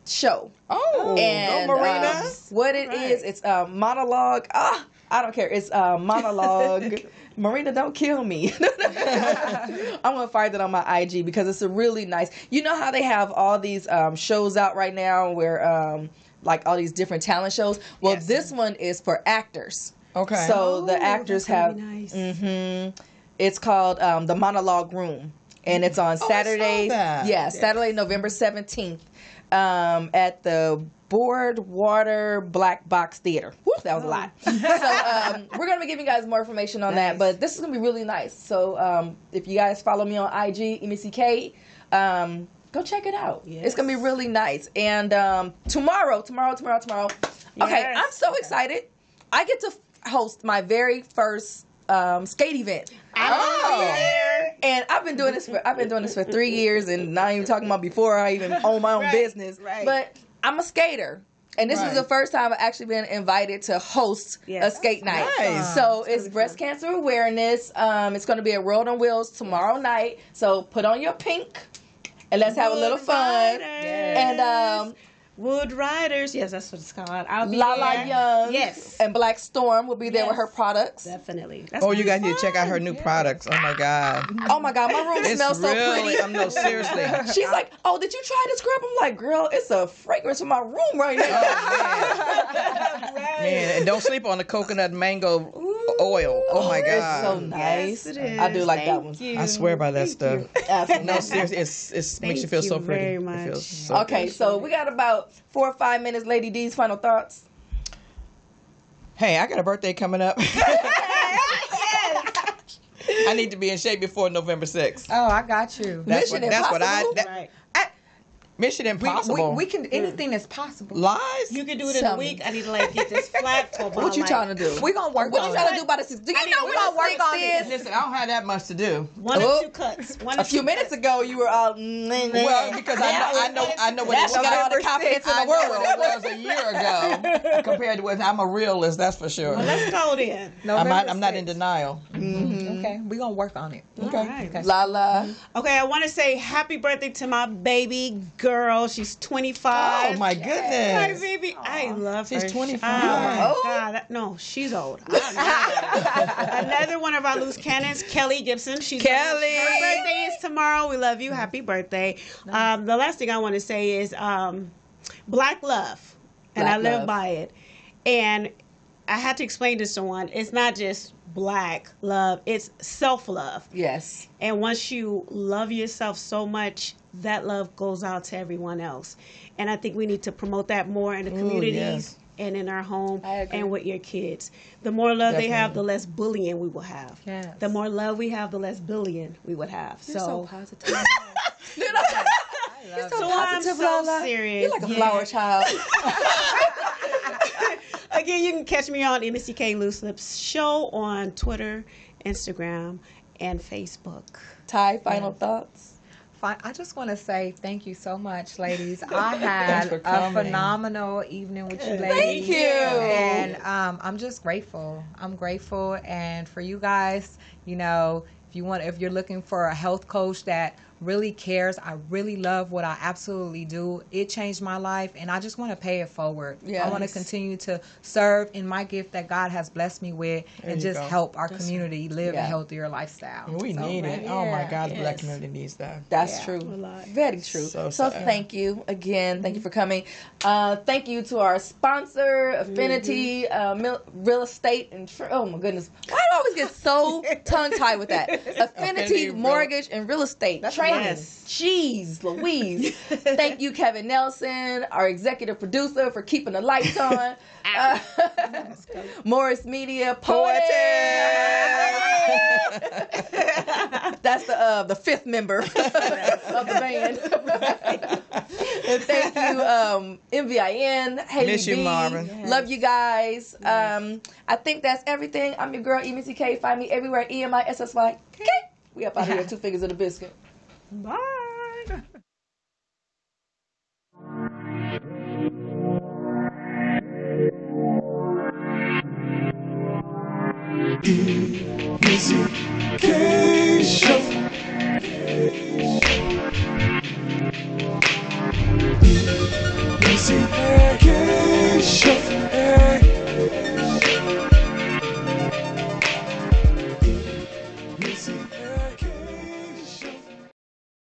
show. Oh, and Marina. um, what it is, it's a monologue. Ah, I don't care. It's a monologue. *laughs* Marina, don't kill me. *laughs* I'm gonna find it on my IG because it's a really nice. You know how they have all these um, shows out right now where um, like all these different talent shows. Well, Yes. this one is for actors. Okay. So the Oh, actors have. nice. hmm It's called um, the Monologue Room, and it's on Oh, Saturday. that. Yeah, Saturday, November seventeenth, um, at the Broadwater Black Box Theater. Woo, that was a lot. so um, we're gonna be giving you guys more information on that, but this is gonna be really nice. So um, if you guys follow me on IG, Missy K, um, go check it out. It's gonna be really nice. And um, tomorrow, tomorrow, tomorrow, tomorrow. Okay, I'm so excited. I get to f- host my very first um, skate event. Oh. And I've been doing this for I've been doing this for three years, and not even talking about before I even own my own *laughs* Right, business. right. But I'm a skater, and this Right. is the first time I've actually been invited to host Yes. a skate night. Nice. So it's breast cancer awareness. Um, it's going to be at World on Wheels tomorrow night. So put on your pink, and let's have a little fun. And um, Wood Riders. Yes, that's what it's called. I'll be Lala there. Young, Yes. and Black Storm will be there with her products. Definitely. That's Oh, you gonna guys be need to check out her new products. Oh my god. Oh my God, my room It's smells so pretty. I'm no seriously. *laughs* She's like, "Oh, did you try the scrub?" I'm like, "Girl, it's a fragrance in my room right now." Oh, *laughs* man, and don't sleep on the coconut mango oil. Oh, oh my It's god. so nice. Yes, it I do is. like that one. you. I swear by that stuff. Absolutely. No, seriously, it's, it's makes you Thank feel so pretty. very It feels so Okay, so we got about four or five minutes. Lady D's final thoughts. Hey, I got a birthday coming up. *laughs* *laughs* I need to be in shape before November 6th. Oh, I got you. That's Mission what, that's what I. Impossible? That, Right. Mission We, Impossible. we, we can anything is possible. Lies? You can do it in Tell a me. week. I need to like get this flat for What you trying to do? We gonna work What on you it. trying to do by the six? Do you know we what gonna the work on it. is? Listen, I don't have that much to do. One Oh. or two cuts. One A few two minutes ago, you were all. Well, because I know, I know, I know what That's it was. got all the confidence in I the know world. what it was a year ago *laughs* compared to what I'm a realist. That's for sure. Well, let's go then. I'm not. I'm not in 6th. denial. Mm-hmm. Mm-hmm. Okay, we are gonna work on it. Okay. Alright. Lala. Okay, I want to say happy birthday to my baby girl. She's 25. Oh my goodness. My goodness. baby, I love her. She's 25. Oh my Oh. God, no, she's old. I don't know. *laughs* Another one of our loose cannons, Kelly Gibson. She's Kelly. Her birthday is tomorrow. We love you. Happy birthday. Um, the last thing I want to say is um, Black Love, and Black I live love. by it. And I had to explain to someone, it's not just black love; it's self love. Yes. And once you love yourself so much, that love goes out to everyone else. And I think we need to promote that more in the communities yes. and in our home and with your kids. The more love they have, the less bullying we will have. Yes. The more love we have, the less bullying we would have. You're so so, positive. *laughs* *laughs* I love so so I'm positive, so Lala. serious. You're like a Yeah. flower child. *laughs* Again, you can catch me on Missy K Loose Lips Show on Twitter, Instagram, and Facebook. Ty, final thoughts. I just want to say thank you so much, ladies. *laughs* I had a phenomenal evening with you ladies. Thank you. And um, I'm just grateful. I'm grateful, and for you guys, you know, if you want, if you're looking for a health coach that really cares, I really love what I absolutely do. It changed my life, and I just want to pay it forward. I want to continue to serve in my gift that God has blessed me with, There and just go. help our community live Yeah. a healthier lifestyle. We So, need it. yeah, Oh my God, the black community needs that. That's Yeah. true. Very true. So So, thank you again. Thank you for coming. Uh, thank you to our sponsor, Affinity uh, Real Estate. And tr- oh my goodness, why do I always get so *laughs* tongue tied with that? Affinity, Affinity Real- Mortgage and Real Estate Training. Yes. Jeez, Louise. *laughs* thank you, Kevin Nelson, our executive producer, for keeping the lights *laughs* on. Uh, *laughs* Morris Media Poetess. That's the uh, the fifth member of the band. and thank you, um, MVIN, Haley Miss you, B. Marvin. Love you guys. Um, I think that's everything. I'm your girl, Missy K. Find me everywhere, E M I S S Y K. We up out of here, two fingers of the biscuit. Bye. *laughs* Education. Education. Education.